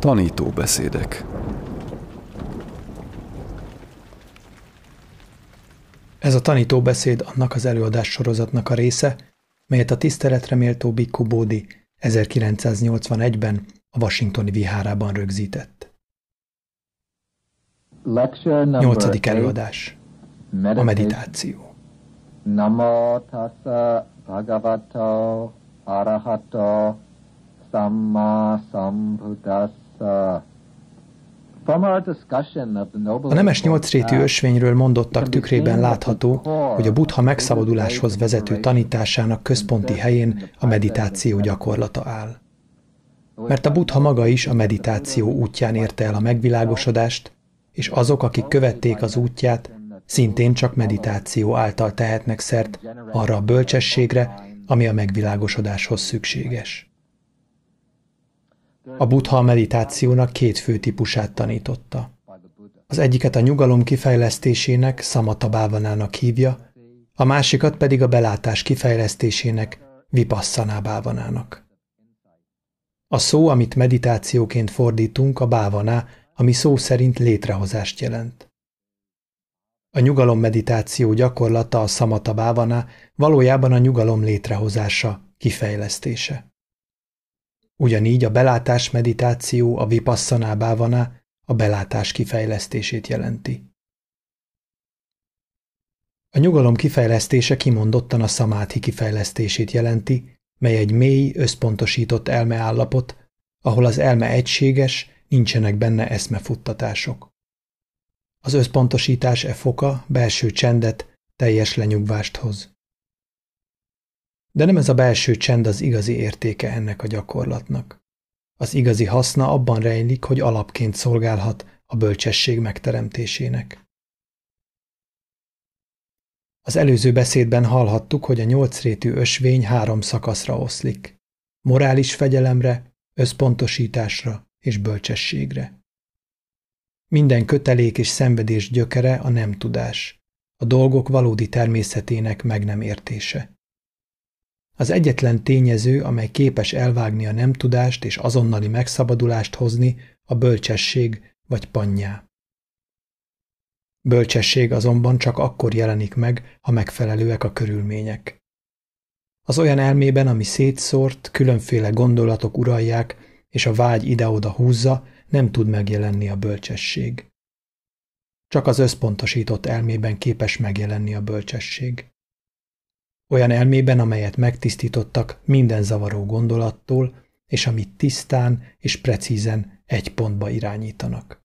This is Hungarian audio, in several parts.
Tanítóbeszédek Ez a tanítóbeszéd annak az előadás sorozatnak a része, melyet a tiszteletre méltó Bikku Bódi 1981-ben a Washingtoni vihárában rögzített. Nyolcadik előadás. A meditáció. Namo tassa bhagavato arahato samma sambuddhassa a nemes nyolcrétű ösvényről mondottak tükrében látható, hogy a buddha megszabaduláshoz vezető tanításának központi helyén a meditáció gyakorlata áll. Mert a buddha maga is a meditáció útján érte el a megvilágosodást, és azok, akik követték az útját, szintén csak meditáció által tehetnek szert arra a bölcsességre, ami a megvilágosodáshoz szükséges. A buddha a meditációnak két fő típusát tanította. Az egyiket a nyugalom kifejlesztésének, szamata bávanának hívja, a másikat pedig a belátás kifejlesztésének, vipasszaná bávanának. A szó, amit meditációként fordítunk, a bávaná, ami szó szerint létrehozást jelent. A nyugalom meditáció gyakorlata a szamata bávaná valójában a nyugalom létrehozása, kifejlesztése. Ugyanígy a belátás meditáció, a vipasszaná bávana a belátás kifejlesztését jelenti. A nyugalom kifejlesztése kimondottan a szamáthi kifejlesztését jelenti, mely egy mély, összpontosított elmeállapot, ahol az elme egységes, nincsenek benne eszmefuttatások. Az összpontosítás e foka belső csendet, teljes lenyugvást hoz. De nem ez a belső csend az igazi értéke ennek a gyakorlatnak. Az igazi haszna abban rejlik, hogy alapként szolgálhat a bölcsesség megteremtésének. Az előző beszédben hallhattuk, hogy a nyolcrétű ösvény három szakaszra oszlik. Morális fegyelemre, összpontosításra és bölcsességre. Minden kötelék és szenvedés gyökere a nem tudás, a dolgok valódi természetének meg nem értése. Az egyetlen tényező, amely képes elvágni a nem tudást és azonnali megszabadulást hozni, a bölcsesség vagy pannyá. Bölcsesség azonban csak akkor jelenik meg, ha megfelelőek a körülmények. Az olyan elmében, ami szétszórt, különféle gondolatok uralják, és a vágy ide-oda húzza, nem tud megjelenni a bölcsesség. Csak az összpontosított elmében képes megjelenni a bölcsesség. Olyan elmében, amelyet megtisztítottak minden zavaró gondolattól, és amit tisztán és precízen egy pontba irányítanak.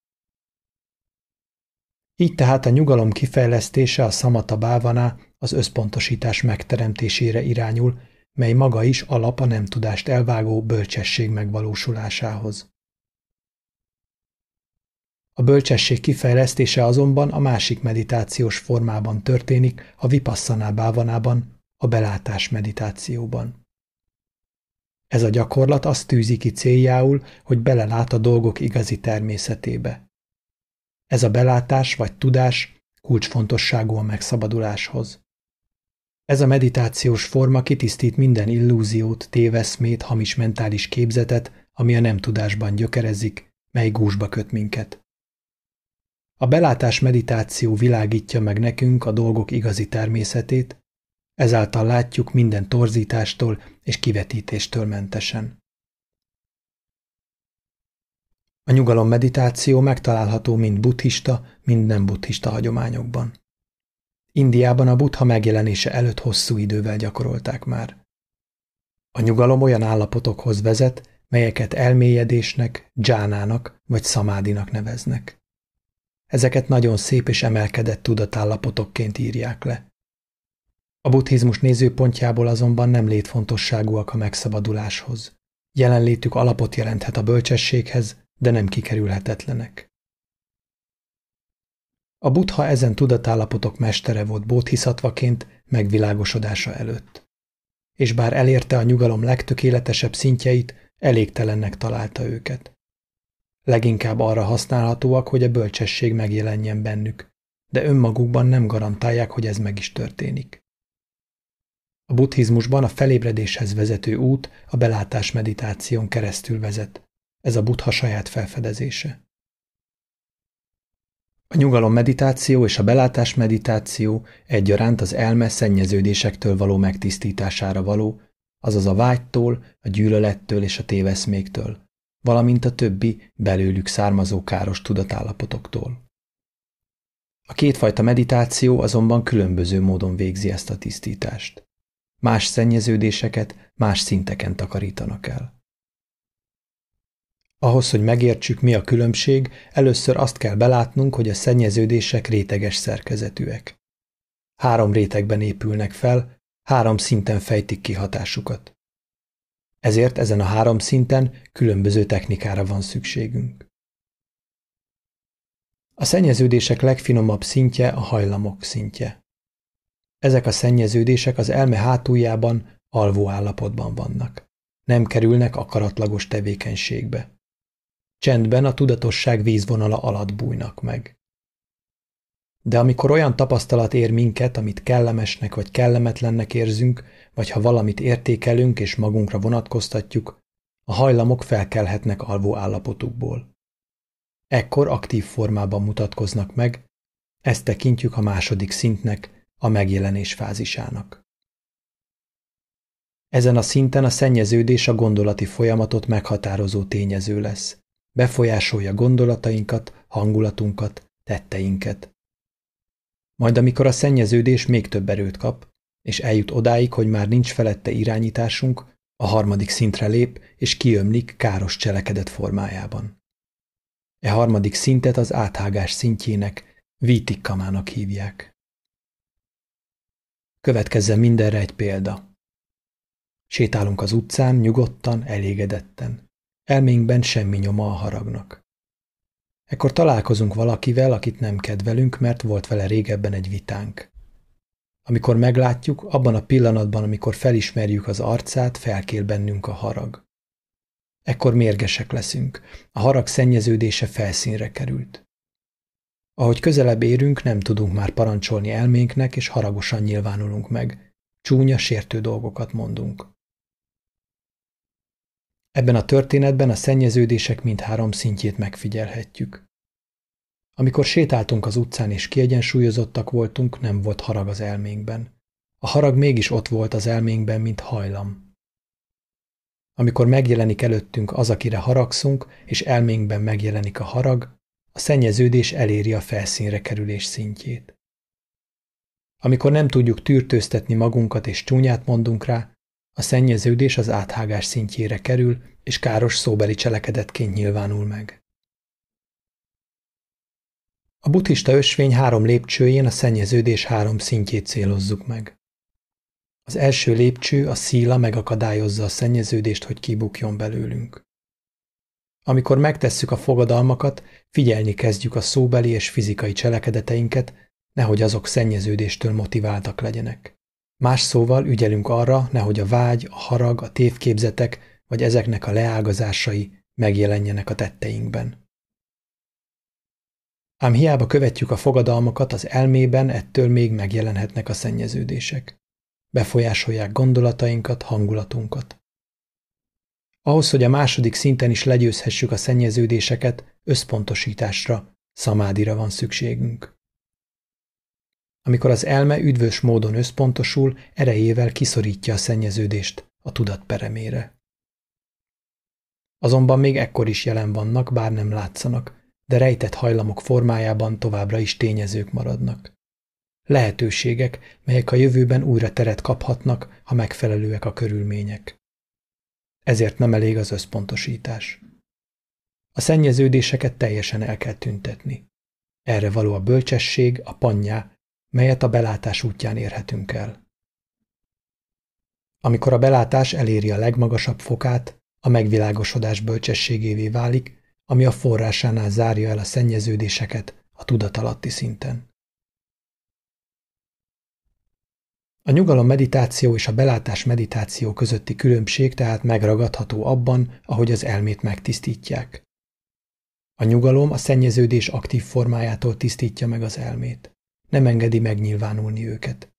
Így tehát a nyugalom kifejlesztése a szamata bávaná az összpontosítás megteremtésére irányul, mely maga is alap a nem tudást elvágó bölcsesség megvalósulásához. A bölcsesség kifejlesztése azonban a másik meditációs formában történik, a vipassaná bávanában, a belátás meditációban. Ez a gyakorlat azt tűzi ki céljául, hogy belelát a dolgok igazi természetébe. Ez a belátás vagy tudás kulcsfontosságú a megszabaduláshoz. Ez a meditációs forma kitisztít minden illúziót, téveszmét, hamis mentális képzetet, ami a nem tudásban gyökerezik, mely gúzsba köt minket. A belátás meditáció világítja meg nekünk a dolgok igazi természetét, Ezáltal látjuk minden torzítástól és kivetítéstől mentesen. A nyugalom meditáció megtalálható mind buddhista, mind nem buddhista hagyományokban. Indiában a buddha megjelenése előtt hosszú idővel gyakorolták már. A nyugalom olyan állapotokhoz vezet, melyeket elmélyedésnek, dzsánának vagy szamádinak neveznek. Ezeket nagyon szép és emelkedett tudatállapotokként írják le. A buddhizmus nézőpontjából azonban nem létfontosságúak a megszabaduláshoz. Jelenlétük alapot jelenthet a bölcsességhez, de nem kikerülhetetlenek. A buddha ezen tudatállapotok mestere volt bódhiszatvaként megvilágosodása előtt. És bár elérte a nyugalom legtökéletesebb szintjeit, elégtelennek találta őket. Leginkább arra használhatóak, hogy a bölcsesség megjelenjen bennük, de önmagukban nem garantálják, hogy ez meg is történik. A buddhizmusban a felébredéshez vezető út a belátás meditáción keresztül vezet. Ez a buddha saját felfedezése. A nyugalom meditáció és a belátás meditáció egyaránt az elme szennyeződésektől való megtisztítására való, azaz a vágytól, a gyűlölettől és a téveszméktől, valamint a többi belőlük származó káros tudatállapotoktól. A kétfajta meditáció azonban különböző módon végzi ezt a tisztítást. Más szennyeződéseket más szinteken takarítanak el. Ahhoz, hogy megértsük, mi a különbség, először azt kell belátnunk, hogy a szennyeződések réteges szerkezetűek. Három rétegben épülnek fel, három szinten fejtik ki hatásukat. Ezért ezen a három szinten különböző technikára van szükségünk. A szennyeződések legfinomabb szintje a hajlamok szintje. Ezek a szennyeződések az elme hátuljában alvó állapotban vannak. Nem kerülnek akaratlagos tevékenységbe. Csendben a tudatosság vízvonala alatt bújnak meg. De amikor olyan tapasztalat ér minket, amit kellemesnek vagy kellemetlennek érzünk, vagy ha valamit értékelünk és magunkra vonatkoztatjuk, a hajlamok felkelhetnek alvó állapotukból. Ekkor aktív formában mutatkoznak meg, ezt tekintjük a második szintnek, a megjelenés fázisának. Ezen a szinten a szennyeződés a gondolati folyamatot meghatározó tényező lesz. Befolyásolja gondolatainkat, hangulatunkat, tetteinket. Majd amikor a szennyeződés még több erőt kap, és eljut odáig, hogy már nincs felette irányításunk, a harmadik szintre lép, és kiömlik káros cselekedet formájában. E harmadik szintet az áthágás szintjének, vítikkamának hívják. Következzen mindenre egy példa. Sétálunk az utcán, nyugodtan, elégedetten. Elménkben semmi nyoma a haragnak. Ekkor találkozunk valakivel, akit nem kedvelünk, mert volt vele régebben egy vitánk. Amikor meglátjuk, abban a pillanatban, amikor felismerjük az arcát, felkél bennünk a harag. Ekkor mérgesek leszünk, a harag szennyeződése felszínre került. Ahogy közelebb érünk, nem tudunk már parancsolni elménknek, és haragosan nyilvánulunk meg. Csúnya, sértő dolgokat mondunk. Ebben a történetben a szennyeződések mindhárom szintjét megfigyelhetjük. Amikor sétáltunk az utcán és kiegyensúlyozottak voltunk, nem volt harag az elménkben. A harag mégis ott volt az elménkben, mint hajlam. Amikor megjelenik előttünk az, akire haragszunk, és elménkben megjelenik a harag, a szennyeződés eléri a felszínre kerülés szintjét. Amikor nem tudjuk tűrtőztetni magunkat és csúnyát mondunk rá, a szennyeződés az áthágás szintjére kerül, és káros szóbeli cselekedetként nyilvánul meg. A buddhista ösvény három lépcsőjén a szennyeződés három szintjét célozzuk meg. Az első lépcső a szíla megakadályozza a szennyeződést, hogy kibukjon belőlünk. Amikor megtesszük a fogadalmakat, figyelni kezdjük a szóbeli és fizikai cselekedeteinket, nehogy azok szennyeződéstől motiváltak legyenek. Más szóval ügyelünk arra, nehogy a vágy, a harag, a tévképzetek vagy ezeknek a leágazásai megjelenjenek a tetteinkben. Ám hiába követjük a fogadalmakat, az elmében ettől még megjelenhetnek a szennyeződések. Befolyásolják gondolatainkat, hangulatunkat. Ahhoz, hogy a második szinten is legyőzhessük a szennyeződéseket, összpontosításra, szamádira van szükségünk. Amikor az elme üdvös módon összpontosul, erejével kiszorítja a szennyeződést a tudat peremére. Azonban még ekkor is jelen vannak, bár nem látszanak, de rejtett hajlamok formájában továbbra is tényezők maradnak. Lehetőségek, melyek a jövőben újra teret kaphatnak, ha megfelelőek a körülmények. Ezért nem elég az összpontosítás. A szennyeződéseket teljesen el kell tüntetni. Erre való a bölcsesség, a pannyá, melyet a belátás útján érhetünk el. Amikor a belátás eléri a legmagasabb fokát, a megvilágosodás bölcsességévé válik, ami a forrásánál zárja el a szennyeződéseket a tudatalatti szinten. A nyugalom meditáció és a belátás meditáció közötti különbség tehát megragadható abban, ahogy az elmét megtisztítják. A nyugalom a szennyeződés aktív formájától tisztítja meg az elmét. Nem engedi megnyilvánulni őket.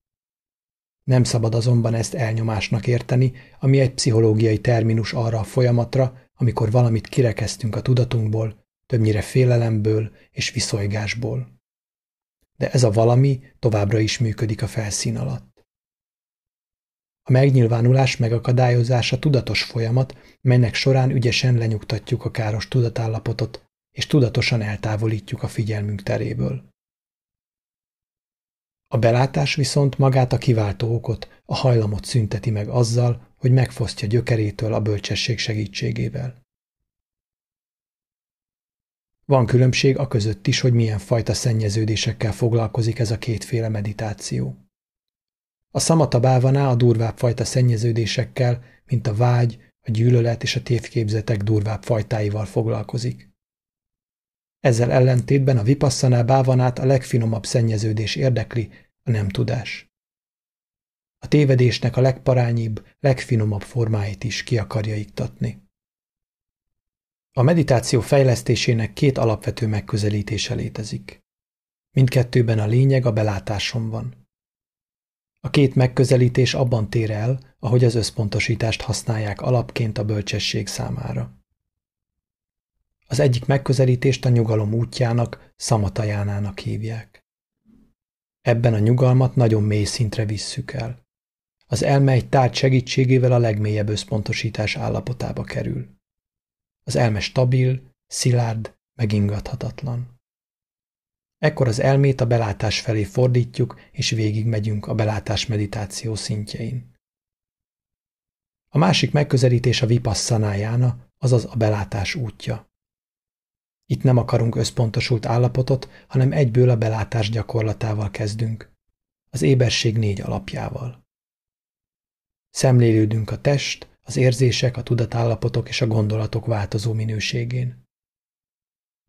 Nem szabad azonban ezt elnyomásnak érteni, ami egy pszichológiai terminus arra a folyamatra, amikor valamit kirekeztünk a tudatunkból, többnyire félelemből és viszolygásból. De ez a valami továbbra is működik a felszín alatt. A megnyilvánulás megakadályozása tudatos folyamat, melynek során ügyesen lenyugtatjuk a káros tudatállapotot, és tudatosan eltávolítjuk a figyelmünk teréből. A belátás viszont magát a kiváltó okot, a hajlamot szünteti meg azzal, hogy megfosztja gyökerétől a bölcsesség segítségével. Van különbség a között is, hogy milyen fajta szennyeződésekkel foglalkozik ez a kétféle meditáció. A szamata bávaná a durvább fajta szennyeződésekkel, mint a vágy, a gyűlölet és a tévképzetek durvább fajtáival foglalkozik. Ezzel ellentétben a vipassaná bávanát a legfinomabb szennyeződés érdekli, a nem tudás. A tévedésnek a legparányibb, legfinomabb formáit is ki akarja iktatni. A meditáció fejlesztésének két alapvető megközelítése létezik. Mindkettőben a lényeg a belátáson van. A két megközelítés abban tér el, ahogy az összpontosítást használják alapként a bölcsesség számára. Az egyik megközelítést a nyugalom útjának, szamatajánának hívják. Ebben a nyugalmat nagyon mély szintre visszük el. Az elme egy tárgy segítségével a legmélyebb összpontosítás állapotába kerül. Az elme stabil, szilárd, megingathatatlan. Ekkor az elmét a belátás felé fordítjuk, és végigmegyünk a belátás meditáció szintjein. A másik megközelítés a vipassanájána, azaz a belátás útja. Itt nem akarunk összpontosult állapotot, hanem egyből a belátás gyakorlatával kezdünk. Az éberség négy alapjával. Szemlélődünk a test, az érzések, a tudatállapotok és a gondolatok változó minőségén.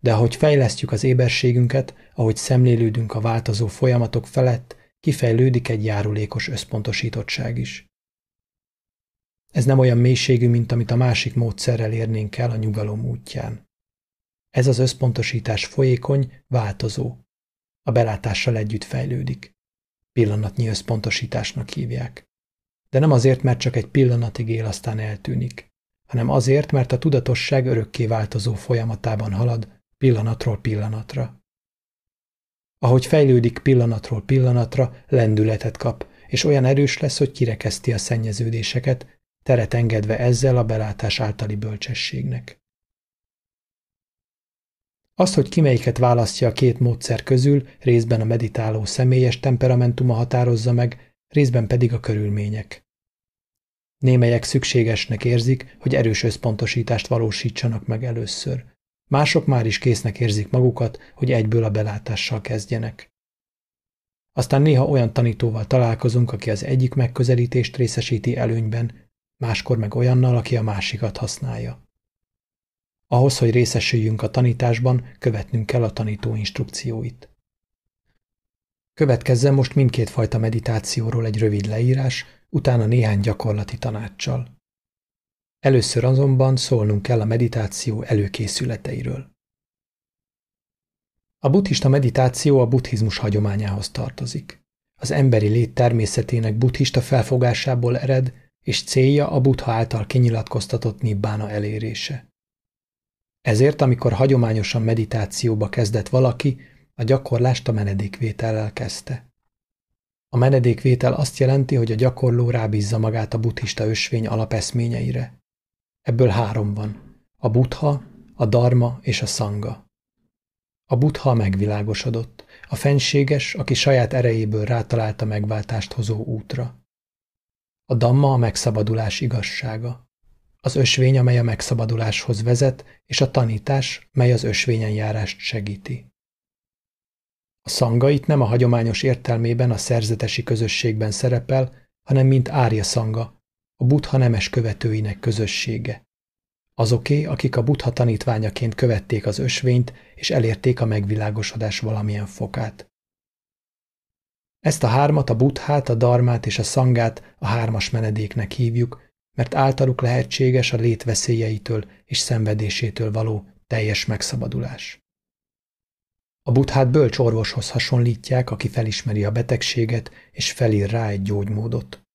De ahogy fejlesztjük az éberségünket, ahogy szemlélődünk a változó folyamatok felett, kifejlődik egy járulékos összpontosítottság is. Ez nem olyan mélységű, mint amit a másik módszerrel érnénk el a nyugalom útján. Ez az összpontosítás folyékony, változó. A belátással együtt fejlődik. Pillanatnyi összpontosításnak hívják. De nem azért, mert csak egy pillanatig él, aztán eltűnik, hanem azért, mert a tudatosság örökké változó folyamatában halad, pillanatról pillanatra. Ahogy fejlődik pillanatról pillanatra, lendületet kap, és olyan erős lesz, hogy kirekeszti a szennyeződéseket, teret engedve ezzel a belátás általi bölcsességnek. Az, hogy ki melyiket választja a két módszer közül, részben a meditáló személyes temperamentuma határozza meg, részben pedig a körülmények. Némelyek szükségesnek érzik, hogy erős összpontosítást valósítsanak meg először. Mások már is késznek érzik magukat, hogy egyből a belátással kezdjenek. Aztán néha olyan tanítóval találkozunk, aki az egyik megközelítést részesíti előnyben, máskor meg olyannal, aki a másikat használja. Ahhoz, hogy részesüljünk a tanításban, követnünk kell a tanító instrukcióit. Következzen most mindkét fajta meditációról egy rövid leírás, utána néhány gyakorlati tanácssal. Először azonban szólnunk kell a meditáció előkészületeiről. A buddhista meditáció a buddhizmus hagyományához tartozik. Az emberi lét természetének buddhista felfogásából ered, és célja a buddha által kinyilatkoztatott nibbána elérése. Ezért, amikor hagyományosan meditációba kezdett valaki, a gyakorlást a menedékvétellel kezdte. A menedékvétel azt jelenti, hogy a gyakorló rábízza magát a buddhista ösvény alapeszményeire. Ebből három van. A buddha, a dharma és a szanga. A buddha megvilágosodott, a fenséges, aki saját erejéből rátalálta megváltást hozó útra. A damma a megszabadulás igazsága az ösvény, amely a megszabaduláshoz vezet, és a tanítás, mely az ösvényen járást segíti. A szanga itt nem a hagyományos értelmében a szerzetesi közösségben szerepel, hanem mint árja szanga, a buddha nemes követőinek közössége. Azoké, akik a buddha tanítványaként követték az ösvényt, és elérték a megvilágosodás valamilyen fokát. Ezt a hármat, a buddhát, a darmát és a szangát a hármas menedéknek hívjuk, mert általuk lehetséges a lét veszélyeitől és szenvedésétől való teljes megszabadulás. A buthát bölcs orvoshoz hasonlítják, aki felismeri a betegséget és felír rá egy gyógymódot.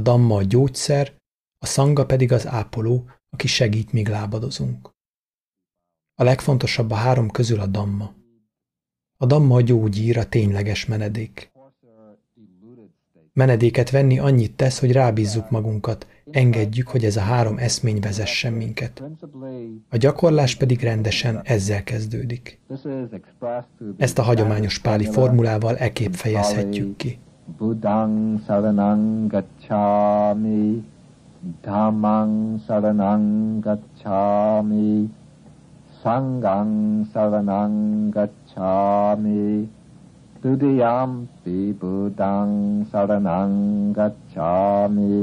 A damma a gyógyszer, a szanga pedig az ápoló, aki segít, míg lábadozunk. A legfontosabb a három közül a damma. A damma a gyógyír, a tényleges menedék. Menedéket venni annyit tesz, hogy rábízzuk magunkat, engedjük, hogy ez a három eszmény vezessen minket. A gyakorlás pedig rendesen ezzel kezdődik. Ezt a hagyományos páli formulával ekép fejezhetjük ki. බුද්ධං සරණං ගච්ඡාමි ධම්මං සරණං ගච්ඡාමි සංඝං සරණං ගච්ඡාමි තුතියම්පි බුද්ධං සරණං ගච්ඡාමි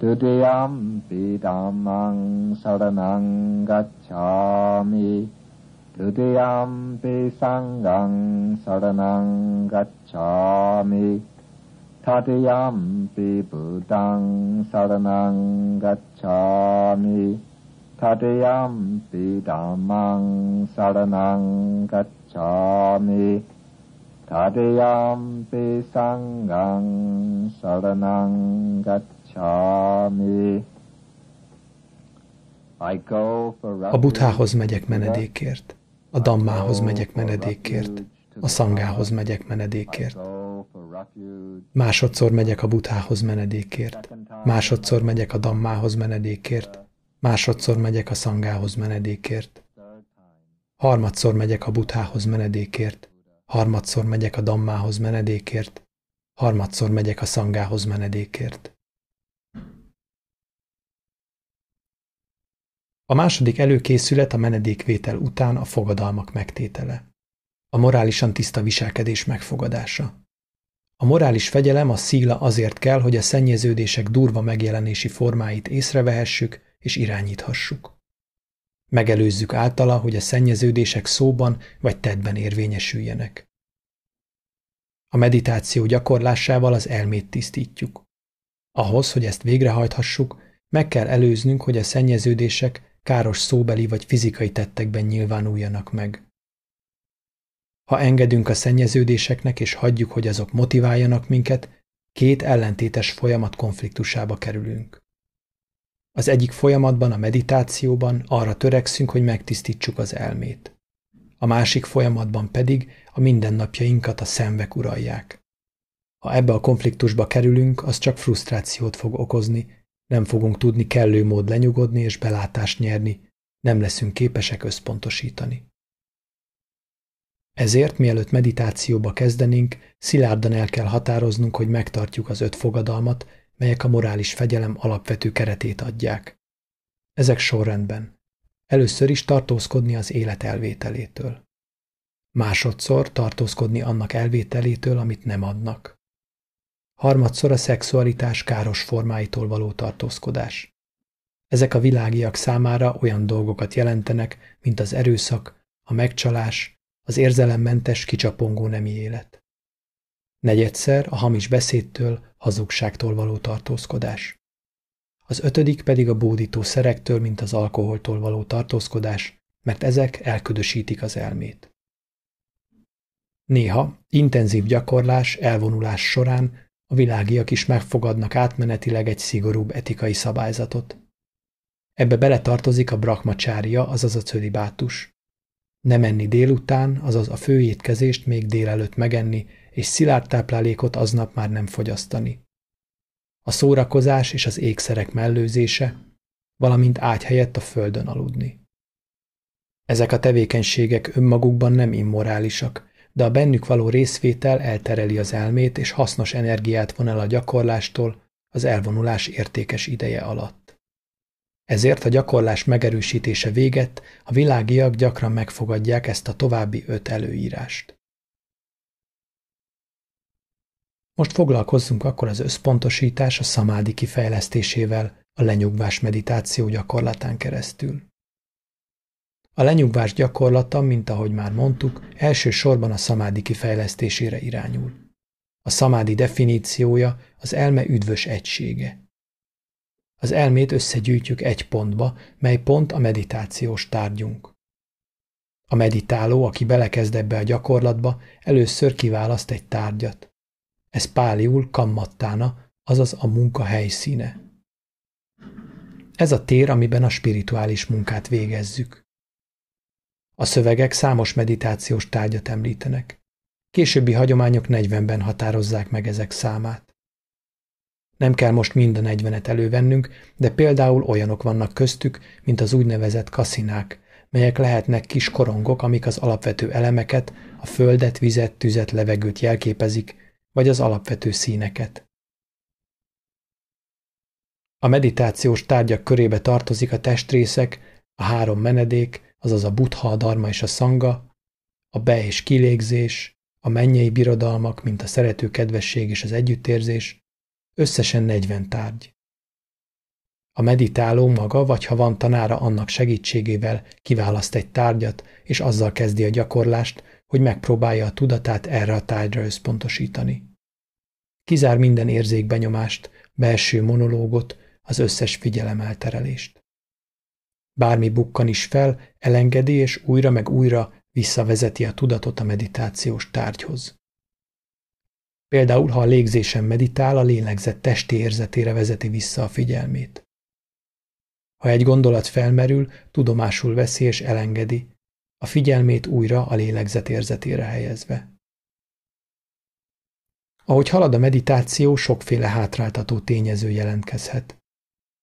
තුතියම්පි ධම්මං සරණං ගච්ඡාමි තුතියම්පි සංඝං සරණං ගච්ඡාමි Buddhang saranang gacchami, dhammang saranang gacchami, sangang saranang gacchami, Tudiyampi Buddhang saranang gacchami, Tudiyampi Dhammang saranang gacchami, Tudiyampi Sangang saranang gacchami, Tatiyampi Buddhang saranang gacchami, Tatiyampi Dhammang saranang gacchami, Tatiyampi Sangang saranang gacchami, a buthához megyek menedékért, a dammához megyek menedékért, a szangához megyek menedékért. Másodszor megyek a buthához menedékért, másodszor megyek a dammához menedékért, másodszor megyek a szangához menedékért. Harmadszor megyek a buthához menedékért, harmadszor megyek a dammához menedékért, harmadszor megyek a szangához menedékért. A második előkészület a menedékvétel után a fogadalmak megtétele. A morálisan tiszta viselkedés megfogadása. A morális fegyelem a szíla azért kell, hogy a szennyeződések durva megjelenési formáit észrevehessük és irányíthassuk. Megelőzzük általa, hogy a szennyeződések szóban vagy tettben érvényesüljenek. A meditáció gyakorlásával az elmét tisztítjuk. Ahhoz, hogy ezt végrehajthassuk, meg kell előznünk, hogy a szennyeződések káros szóbeli vagy fizikai tettekben nyilvánuljanak meg. Ha engedünk a szennyeződéseknek és hagyjuk, hogy azok motiváljanak minket, két ellentétes folyamat konfliktusába kerülünk. Az egyik folyamatban, a meditációban arra törekszünk, hogy megtisztítsuk az elmét. A másik folyamatban pedig a mindennapjainkat a szemvek uralják. Ha ebbe a konfliktusba kerülünk, az csak frusztrációt fog okozni, nem fogunk tudni kellő mód lenyugodni és belátást nyerni, nem leszünk képesek összpontosítani. Ezért, mielőtt meditációba kezdenénk, szilárdan el kell határoznunk, hogy megtartjuk az öt fogadalmat, melyek a morális fegyelem alapvető keretét adják. Ezek sorrendben. Először is tartózkodni az élet elvételétől. Másodszor tartózkodni annak elvételétől, amit nem adnak harmadszor a szexualitás káros formáitól való tartózkodás. Ezek a világiak számára olyan dolgokat jelentenek, mint az erőszak, a megcsalás, az érzelemmentes, kicsapongó nemi élet. Negyedszer a hamis beszédtől, hazugságtól való tartózkodás. Az ötödik pedig a bódító szerektől, mint az alkoholtól való tartózkodás, mert ezek elködösítik az elmét. Néha intenzív gyakorlás, elvonulás során a világiak is megfogadnak átmenetileg egy szigorúbb etikai szabályzatot. Ebbe beletartozik a brahmacsária, azaz a cölibátus. Nem enni délután, azaz a főétkezést még délelőtt megenni, és szilárd táplálékot aznap már nem fogyasztani. A szórakozás és az ékszerek mellőzése, valamint ágy helyett a földön aludni. Ezek a tevékenységek önmagukban nem immorálisak, de a bennük való részvétel eltereli az elmét, és hasznos energiát von el a gyakorlástól az elvonulás értékes ideje alatt. Ezért a gyakorlás megerősítése véget a világiak gyakran megfogadják ezt a további öt előírást. Most foglalkozzunk akkor az összpontosítás a szamádi kifejlesztésével a lenyugvás meditáció gyakorlatán keresztül. A lenyugvás gyakorlata, mint ahogy már mondtuk, elsősorban a szamádi kifejlesztésére irányul. A szamádi definíciója az elme üdvös egysége. Az elmét összegyűjtjük egy pontba, mely pont a meditációs tárgyunk. A meditáló, aki belekezd ebbe a gyakorlatba, először kiválaszt egy tárgyat. Ez páliul kammattána, azaz a munka helyszíne. Ez a tér, amiben a spirituális munkát végezzük. A szövegek számos meditációs tárgyat említenek. Későbbi hagyományok 40-ben határozzák meg ezek számát. Nem kell most mind a 40-et elővennünk, de például olyanok vannak köztük, mint az úgynevezett kaszinák, melyek lehetnek kis korongok, amik az alapvető elemeket, a földet, vizet, tüzet, levegőt jelképezik, vagy az alapvető színeket. A meditációs tárgyak körébe tartozik a testrészek, a három menedék, azaz a buddha, a dharma és a szanga, a be- és kilégzés, a mennyei birodalmak, mint a szerető kedvesség és az együttérzés, összesen 40 tárgy. A meditáló maga, vagy ha van tanára, annak segítségével kiválaszt egy tárgyat, és azzal kezdi a gyakorlást, hogy megpróbálja a tudatát erre a tárgyra összpontosítani. Kizár minden érzékbenyomást, belső monológot, az összes figyelemelterelést. Bármi bukkan is fel, elengedi és újra meg újra visszavezeti a tudatot a meditációs tárgyhoz. Például, ha a légzésen meditál, a lélegzett testi érzetére vezeti vissza a figyelmét. Ha egy gondolat felmerül, tudomásul veszi és elengedi, a figyelmét újra a lélegzet érzetére helyezve. Ahogy halad a meditáció, sokféle hátráltató tényező jelentkezhet.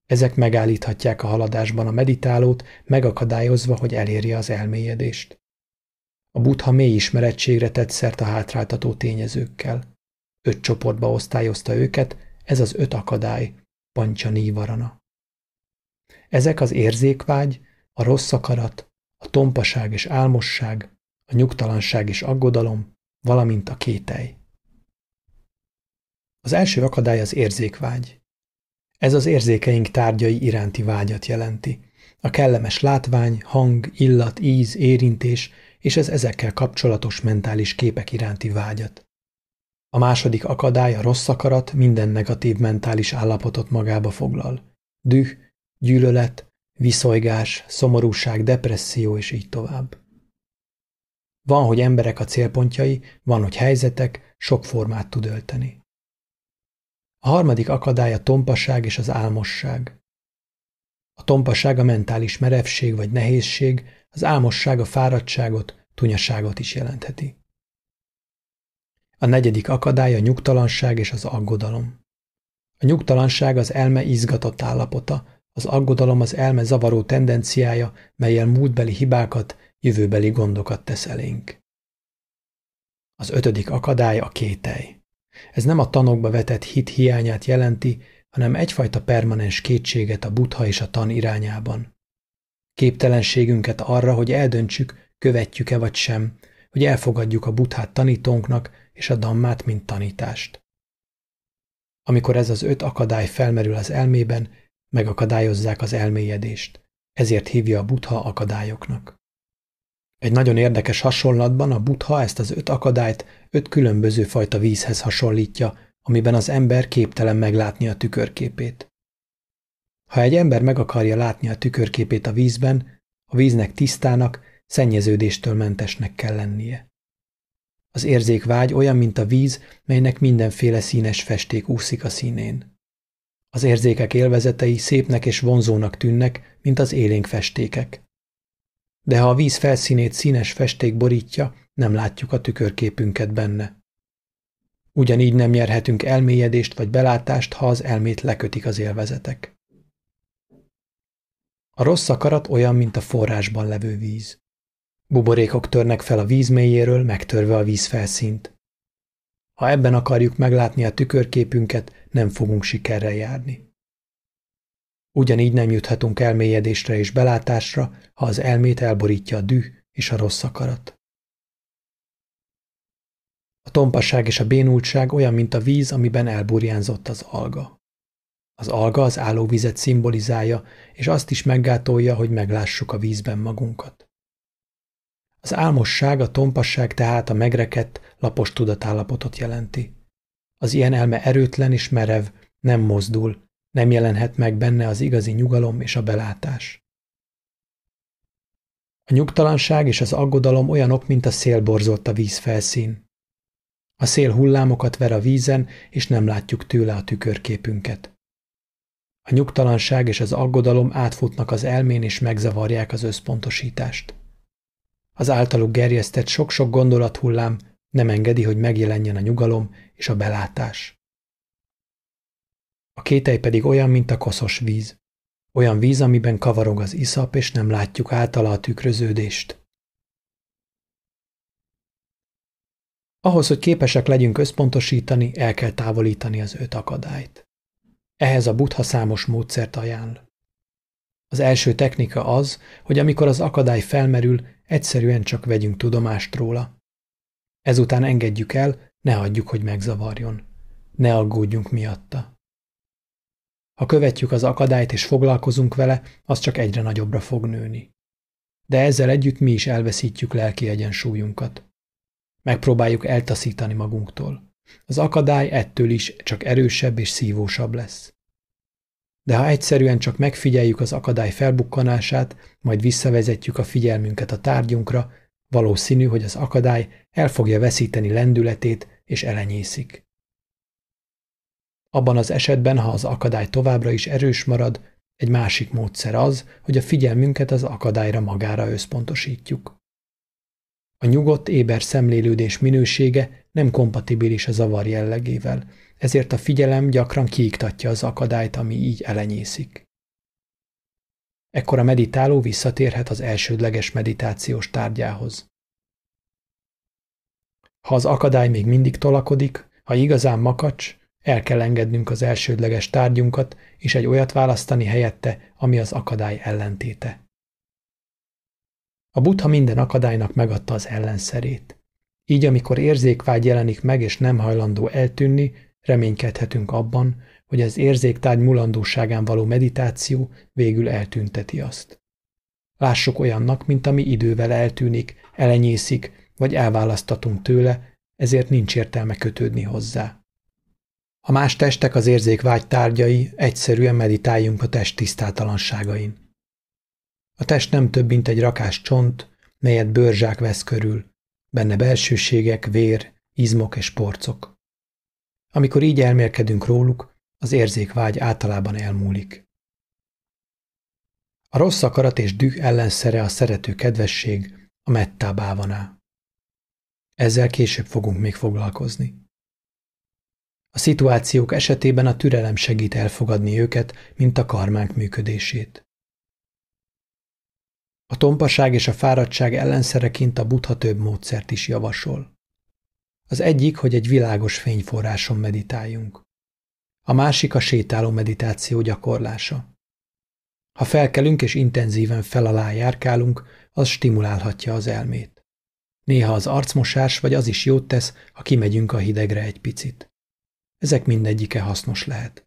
Ezek megállíthatják a haladásban a meditálót, megakadályozva, hogy elérje az elmélyedést. A buddha mély ismerettségre tett szert a hátráltató tényezőkkel. Öt csoportba osztályozta őket, ez az öt akadály, pancsa nívarana. Ezek az érzékvágy, a rossz akarat, a tompaság és álmosság, a nyugtalanság és aggodalom, valamint a kételj. Az első akadály az érzékvágy. Ez az érzékeink tárgyai iránti vágyat jelenti. A kellemes látvány, hang, illat, íz, érintés és az ezekkel kapcsolatos mentális képek iránti vágyat. A második akadály, a rossz akarat minden negatív mentális állapotot magába foglal. Düh, gyűlölet, viszolygás, szomorúság, depresszió és így tovább. Van, hogy emberek a célpontjai, van, hogy helyzetek, sok formát tud ölteni. A harmadik akadály a tompaság és az álmosság. A tompaság a mentális merevség vagy nehézség, az álmosság a fáradtságot, tunyaságot is jelentheti. A negyedik akadály a nyugtalanság és az aggodalom. A nyugtalanság az elme izgatott állapota, az aggodalom az elme zavaró tendenciája, melyel múltbeli hibákat, jövőbeli gondokat tesz elénk. Az ötödik akadály a kételj. Ez nem a tanokba vetett hit hiányát jelenti, hanem egyfajta permanens kétséget a butha és a tan irányában. Képtelenségünket arra, hogy eldöntsük, követjük-e vagy sem, hogy elfogadjuk a buthát tanítónknak és a dammát, mint tanítást. Amikor ez az öt akadály felmerül az elmében, megakadályozzák az elmélyedést. Ezért hívja a butha akadályoknak. Egy nagyon érdekes hasonlatban a buddha ezt az öt akadályt öt különböző fajta vízhez hasonlítja, amiben az ember képtelen meglátni a tükörképét. Ha egy ember meg akarja látni a tükörképét a vízben, a víznek tisztának, szennyeződéstől mentesnek kell lennie. Az érzékvágy olyan, mint a víz, melynek mindenféle színes festék úszik a színén. Az érzékek élvezetei szépnek és vonzónak tűnnek, mint az élénk festékek de ha a víz felszínét színes festék borítja, nem látjuk a tükörképünket benne. Ugyanígy nem nyerhetünk elmélyedést vagy belátást, ha az elmét lekötik az élvezetek. A rossz akarat olyan, mint a forrásban levő víz. Buborékok törnek fel a víz mélyéről, megtörve a víz felszínt. Ha ebben akarjuk meglátni a tükörképünket, nem fogunk sikerrel járni. Ugyanígy nem juthatunk elmélyedésre és belátásra, ha az elmét elborítja a düh és a rossz akarat. A tompasság és a bénultság olyan, mint a víz, amiben elburjánzott az alga. Az alga az állóvizet szimbolizálja, és azt is meggátolja, hogy meglássuk a vízben magunkat. Az álmosság, a tompasság tehát a megrekedt, lapos tudatállapotot jelenti. Az ilyen elme erőtlen és merev, nem mozdul, nem jelenhet meg benne az igazi nyugalom és a belátás. A nyugtalanság és az aggodalom olyanok, mint a szél borzott a víz felszín. A szél hullámokat ver a vízen, és nem látjuk tőle a tükörképünket. A nyugtalanság és az aggodalom átfutnak az elmén és megzavarják az összpontosítást. Az általuk gerjesztett sok-sok gondolathullám nem engedi, hogy megjelenjen a nyugalom és a belátás. A kételj pedig olyan, mint a koszos víz. Olyan víz, amiben kavarog az iszap, és nem látjuk általa a tükröződést. Ahhoz, hogy képesek legyünk összpontosítani, el kell távolítani az öt akadályt. Ehhez a buddha számos módszert ajánl. Az első technika az, hogy amikor az akadály felmerül, egyszerűen csak vegyünk tudomást róla. Ezután engedjük el, ne hagyjuk, hogy megzavarjon. Ne aggódjunk miatta. Ha követjük az akadályt és foglalkozunk vele, az csak egyre nagyobbra fog nőni. De ezzel együtt mi is elveszítjük lelki egyensúlyunkat. Megpróbáljuk eltaszítani magunktól. Az akadály ettől is csak erősebb és szívósabb lesz. De ha egyszerűen csak megfigyeljük az akadály felbukkanását, majd visszavezetjük a figyelmünket a tárgyunkra, valószínű, hogy az akadály el fogja veszíteni lendületét és elenyészik. Abban az esetben, ha az akadály továbbra is erős marad, egy másik módszer az, hogy a figyelmünket az akadályra magára összpontosítjuk. A nyugodt, éber szemlélődés minősége nem kompatibilis a zavar jellegével, ezért a figyelem gyakran kiiktatja az akadályt, ami így elenyészik. Ekkor a meditáló visszatérhet az elsődleges meditációs tárgyához. Ha az akadály még mindig tolakodik, ha igazán makacs, el kell engednünk az elsődleges tárgyunkat, és egy olyat választani helyette, ami az akadály ellentéte. A buddha minden akadálynak megadta az ellenszerét. Így, amikor érzékvágy jelenik meg és nem hajlandó eltűnni, reménykedhetünk abban, hogy az érzéktárgy mulandóságán való meditáció végül eltünteti azt. Lássuk olyannak, mint ami idővel eltűnik, elenyészik, vagy elválasztatunk tőle, ezért nincs értelme kötődni hozzá. A más testek az érzékvágy tárgyai, egyszerűen meditáljunk a test tisztátalanságain. A test nem több, mint egy rakás csont, melyet bőrzsák vesz körül, benne belsőségek, vér, izmok és porcok. Amikor így elmélkedünk róluk, az érzékvágy általában elmúlik. A rossz akarat és düh ellenszere a szerető kedvesség, a mettá bávaná. Ezzel később fogunk még foglalkozni. A szituációk esetében a türelem segít elfogadni őket, mint a karmánk működését. A tompaság és a fáradtság ellenszereként a buddha több módszert is javasol. Az egyik, hogy egy világos fényforráson meditáljunk. A másik a sétáló meditáció gyakorlása. Ha felkelünk és intenzíven fel alá járkálunk, az stimulálhatja az elmét. Néha az arcmosás vagy az is jót tesz, ha kimegyünk a hidegre egy picit. Ezek mindegyike hasznos lehet.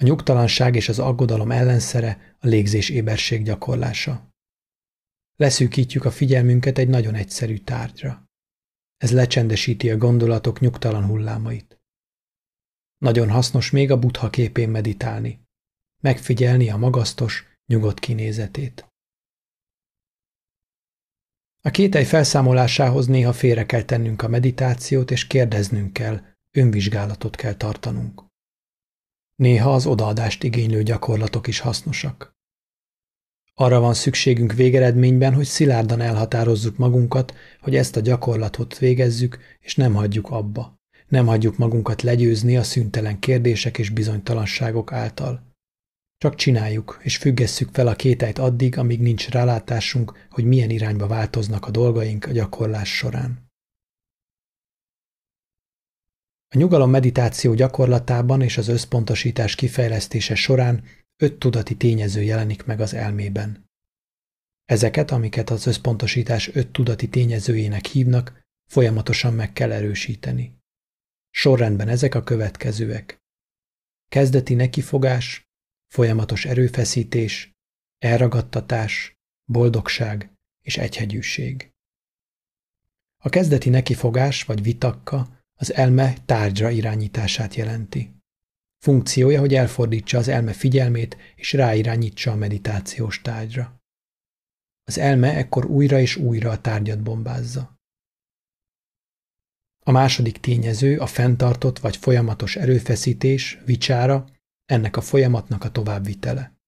A nyugtalanság és az aggodalom ellenszere a légzés éberség gyakorlása. Leszűkítjük a figyelmünket egy nagyon egyszerű tárgyra. Ez lecsendesíti a gondolatok nyugtalan hullámait. Nagyon hasznos még a buddha képén meditálni, megfigyelni a magasztos, nyugodt kinézetét. A kételj felszámolásához néha félre kell tennünk a meditációt, és kérdeznünk kell, önvizsgálatot kell tartanunk. Néha az odaadást igénylő gyakorlatok is hasznosak. Arra van szükségünk végeredményben, hogy szilárdan elhatározzuk magunkat, hogy ezt a gyakorlatot végezzük, és nem hagyjuk abba. Nem hagyjuk magunkat legyőzni a szüntelen kérdések és bizonytalanságok által. Csak csináljuk, és függesszük fel a kételyt addig, amíg nincs rálátásunk, hogy milyen irányba változnak a dolgaink a gyakorlás során. A nyugalom meditáció gyakorlatában és az összpontosítás kifejlesztése során öt tudati tényező jelenik meg az elmében. Ezeket, amiket az összpontosítás öt tudati tényezőjének hívnak, folyamatosan meg kell erősíteni. Sorrendben ezek a következőek. Kezdeti nekifogás, folyamatos erőfeszítés, elragadtatás, boldogság és egyhegyűség. A kezdeti nekifogás vagy vitakka az elme tárgyra irányítását jelenti. Funkciója, hogy elfordítsa az elme figyelmét és ráirányítsa a meditációs tárgyra. Az elme ekkor újra és újra a tárgyat bombázza. A második tényező a fenntartott vagy folyamatos erőfeszítés, vicsára, ennek a folyamatnak a továbbvitele.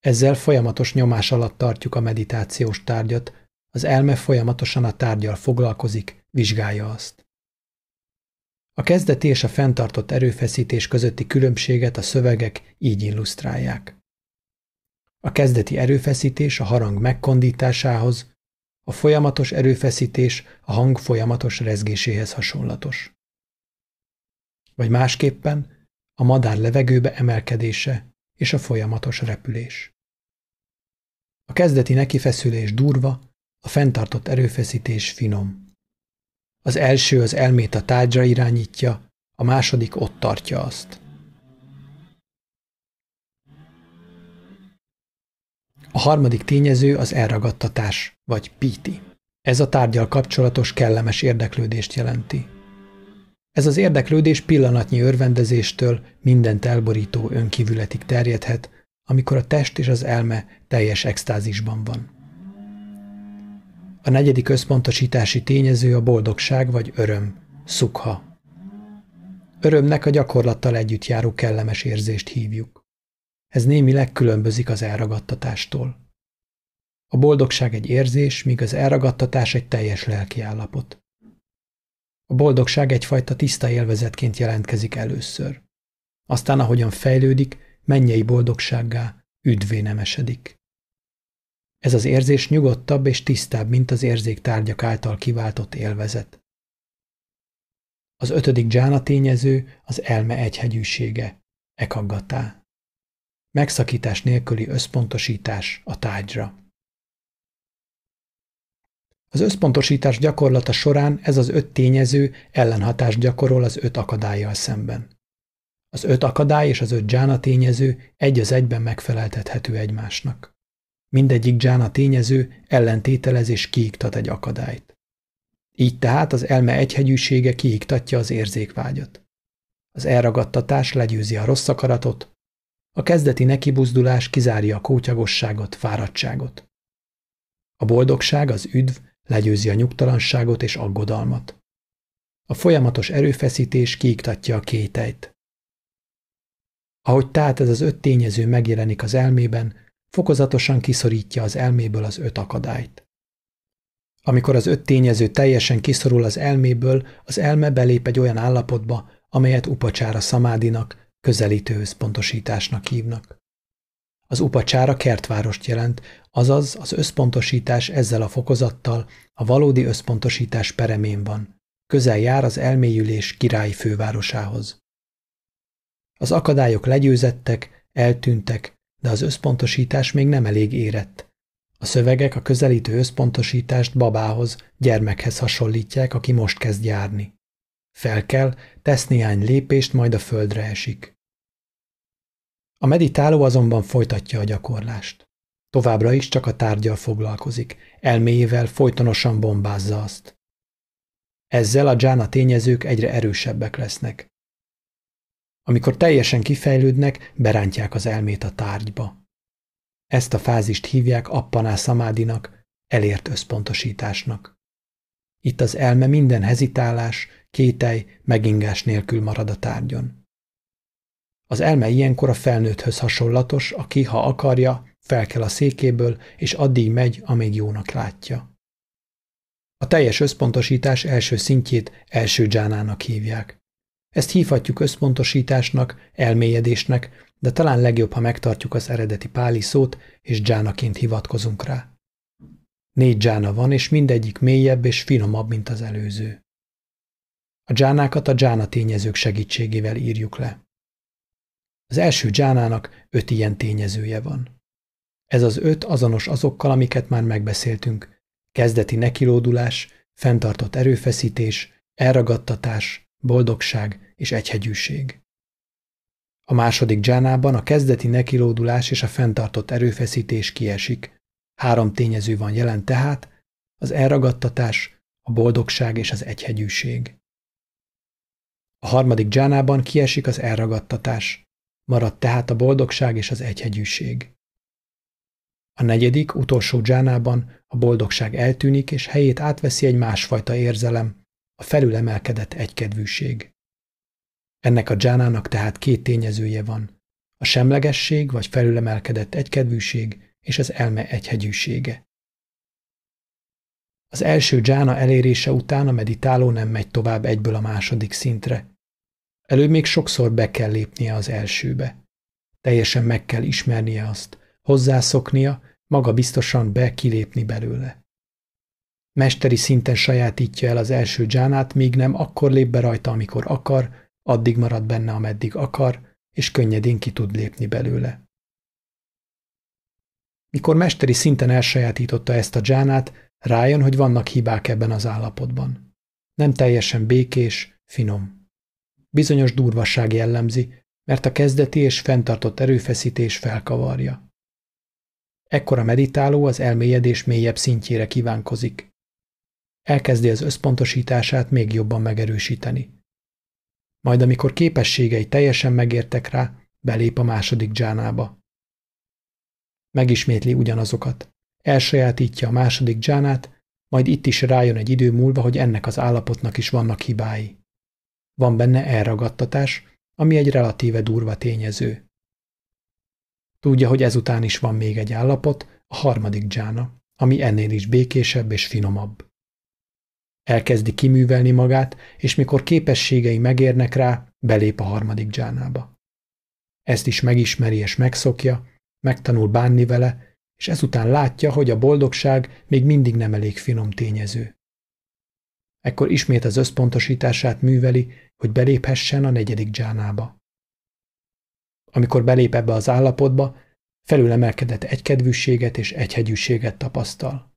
Ezzel folyamatos nyomás alatt tartjuk a meditációs tárgyat, az elme folyamatosan a tárgyal foglalkozik, vizsgálja azt. A kezdeti és a fenntartott erőfeszítés közötti különbséget a szövegek így illusztrálják. A kezdeti erőfeszítés a harang megkondításához, a folyamatos erőfeszítés a hang folyamatos rezgéséhez hasonlatos. Vagy másképpen a madár levegőbe emelkedése és a folyamatos repülés. A kezdeti nekifeszülés durva, a fenntartott erőfeszítés finom. Az első az elmét a tárgyra irányítja, a második ott tartja azt. A harmadik tényező az elragadtatás, vagy píti. Ez a tárgyal kapcsolatos kellemes érdeklődést jelenti. Ez az érdeklődés pillanatnyi örvendezéstől mindent elborító önkívületig terjedhet, amikor a test és az elme teljes extázisban van. A negyedik összpontosítási tényező a boldogság vagy öröm, szukha. Örömnek a gyakorlattal együtt járó kellemes érzést hívjuk. Ez némileg különbözik az elragadtatástól. A boldogság egy érzés, míg az elragadtatás egy teljes lelki állapot. A boldogság egyfajta tiszta élvezetként jelentkezik először. Aztán, ahogyan fejlődik, mennyei boldogsággá, üdvé nemesedik. Ez az érzés nyugodtabb és tisztább, mint az érzéktárgyak által kiváltott élvezet. Az ötödik dzsána tényező az elme egyhegyűsége, ekaggatá. Megszakítás nélküli összpontosítás a tárgyra. Az összpontosítás gyakorlata során ez az öt tényező ellenhatást gyakorol az öt akadályjal szemben. Az öt akadály és az öt dzsána tényező egy az egyben megfeleltethető egymásnak. Mindegyik dzsána tényező ellentételez és kiiktat egy akadályt. Így tehát az elme egyhegyűsége kiiktatja az érzékvágyat. Az elragadtatás legyőzi a rossz akaratot, a kezdeti nekibuzdulás kizárja a kótyagosságot, fáradtságot. A boldogság, az üdv legyőzi a nyugtalanságot és aggodalmat. A folyamatos erőfeszítés kiiktatja a kételyt. Ahogy tehát ez az öt tényező megjelenik az elmében, fokozatosan kiszorítja az elméből az öt akadályt. Amikor az öt tényező teljesen kiszorul az elméből, az elme belép egy olyan állapotba, amelyet upacsára szamádinak, közelítő összpontosításnak hívnak. Az upacsára kertvárost jelent, azaz az összpontosítás ezzel a fokozattal a valódi összpontosítás peremén van, közel jár az elmélyülés királyi fővárosához. Az akadályok legyőzettek, eltűntek, de az összpontosítás még nem elég érett. A szövegek a közelítő összpontosítást babához, gyermekhez hasonlítják, aki most kezd járni. Fel kell, tesz néhány lépést, majd a földre esik. A meditáló azonban folytatja a gyakorlást. Továbbra is csak a tárgyal foglalkozik, elméjével folytonosan bombázza azt. Ezzel a dzsána tényezők egyre erősebbek lesznek. Amikor teljesen kifejlődnek, berántják az elmét a tárgyba. Ezt a fázist hívják appaná szamádinak, elért összpontosításnak. Itt az elme minden hezitálás, kételj, megingás nélkül marad a tárgyon. Az elme ilyenkor a felnőtthöz hasonlatos, aki, ha akarja, felkel a székéből, és addig megy, amíg jónak látja. A teljes összpontosítás első szintjét első dzsánának hívják. Ezt hívhatjuk összpontosításnak, elmélyedésnek, de talán legjobb, ha megtartjuk az eredeti páli szót, és dzsánaként hivatkozunk rá. Négy dzsána van, és mindegyik mélyebb és finomabb, mint az előző. A dzsánákat a dzsána tényezők segítségével írjuk le. Az első dzsánának öt ilyen tényezője van. Ez az öt azonos azokkal, amiket már megbeszéltünk. Kezdeti nekilódulás, fenntartott erőfeszítés, elragadtatás, boldogság és egyhegyűség. A második dzsánában a kezdeti nekilódulás és a fenntartott erőfeszítés kiesik. Három tényező van jelen tehát, az elragadtatás, a boldogság és az egyhegyűség. A harmadik dzsánában kiesik az elragadtatás, marad tehát a boldogság és az egyhegyűség. A negyedik, utolsó dzsánában a boldogság eltűnik, és helyét átveszi egy másfajta érzelem, a felülemelkedett egykedvűség. Ennek a dzsánának tehát két tényezője van, a semlegesség vagy felülemelkedett egykedvűség és az elme egyhegyűsége. Az első dzsána elérése után a meditáló nem megy tovább egyből a második szintre. Előbb még sokszor be kell lépnie az elsőbe. Teljesen meg kell ismernie azt, hozzászoknia, maga biztosan be kilépni belőle. Mesteri szinten sajátítja el az első dzsánát, míg nem akkor lép be rajta, amikor akar, addig marad benne, ameddig akar, és könnyedén ki tud lépni belőle. Mikor mesteri szinten elsajátította ezt a dzsánát, rájön, hogy vannak hibák ebben az állapotban. Nem teljesen békés, finom. Bizonyos durvasság jellemzi, mert a kezdeti és fenntartott erőfeszítés felkavarja. Ekkor a meditáló az elmélyedés mélyebb szintjére kívánkozik. Elkezdi az összpontosítását még jobban megerősíteni. Majd amikor képességei teljesen megértek rá, belép a második dzsánába. Megismétli ugyanazokat. Elsajátítja a második dzsánát, majd itt is rájön egy idő múlva, hogy ennek az állapotnak is vannak hibái. Van benne elragadtatás, ami egy relatíve durva tényező. Tudja, hogy ezután is van még egy állapot, a harmadik dzsána, ami ennél is békésebb és finomabb. Elkezdi kiművelni magát, és mikor képességei megérnek rá, belép a harmadik dzsánába. Ezt is megismeri és megszokja, megtanul bánni vele, és ezután látja, hogy a boldogság még mindig nem elég finom tényező. Ekkor ismét az összpontosítását műveli, hogy beléphessen a negyedik dzsánába. Amikor belép ebbe az állapotba, felülemelkedett egykedvűséget és egyhegyűséget tapasztal.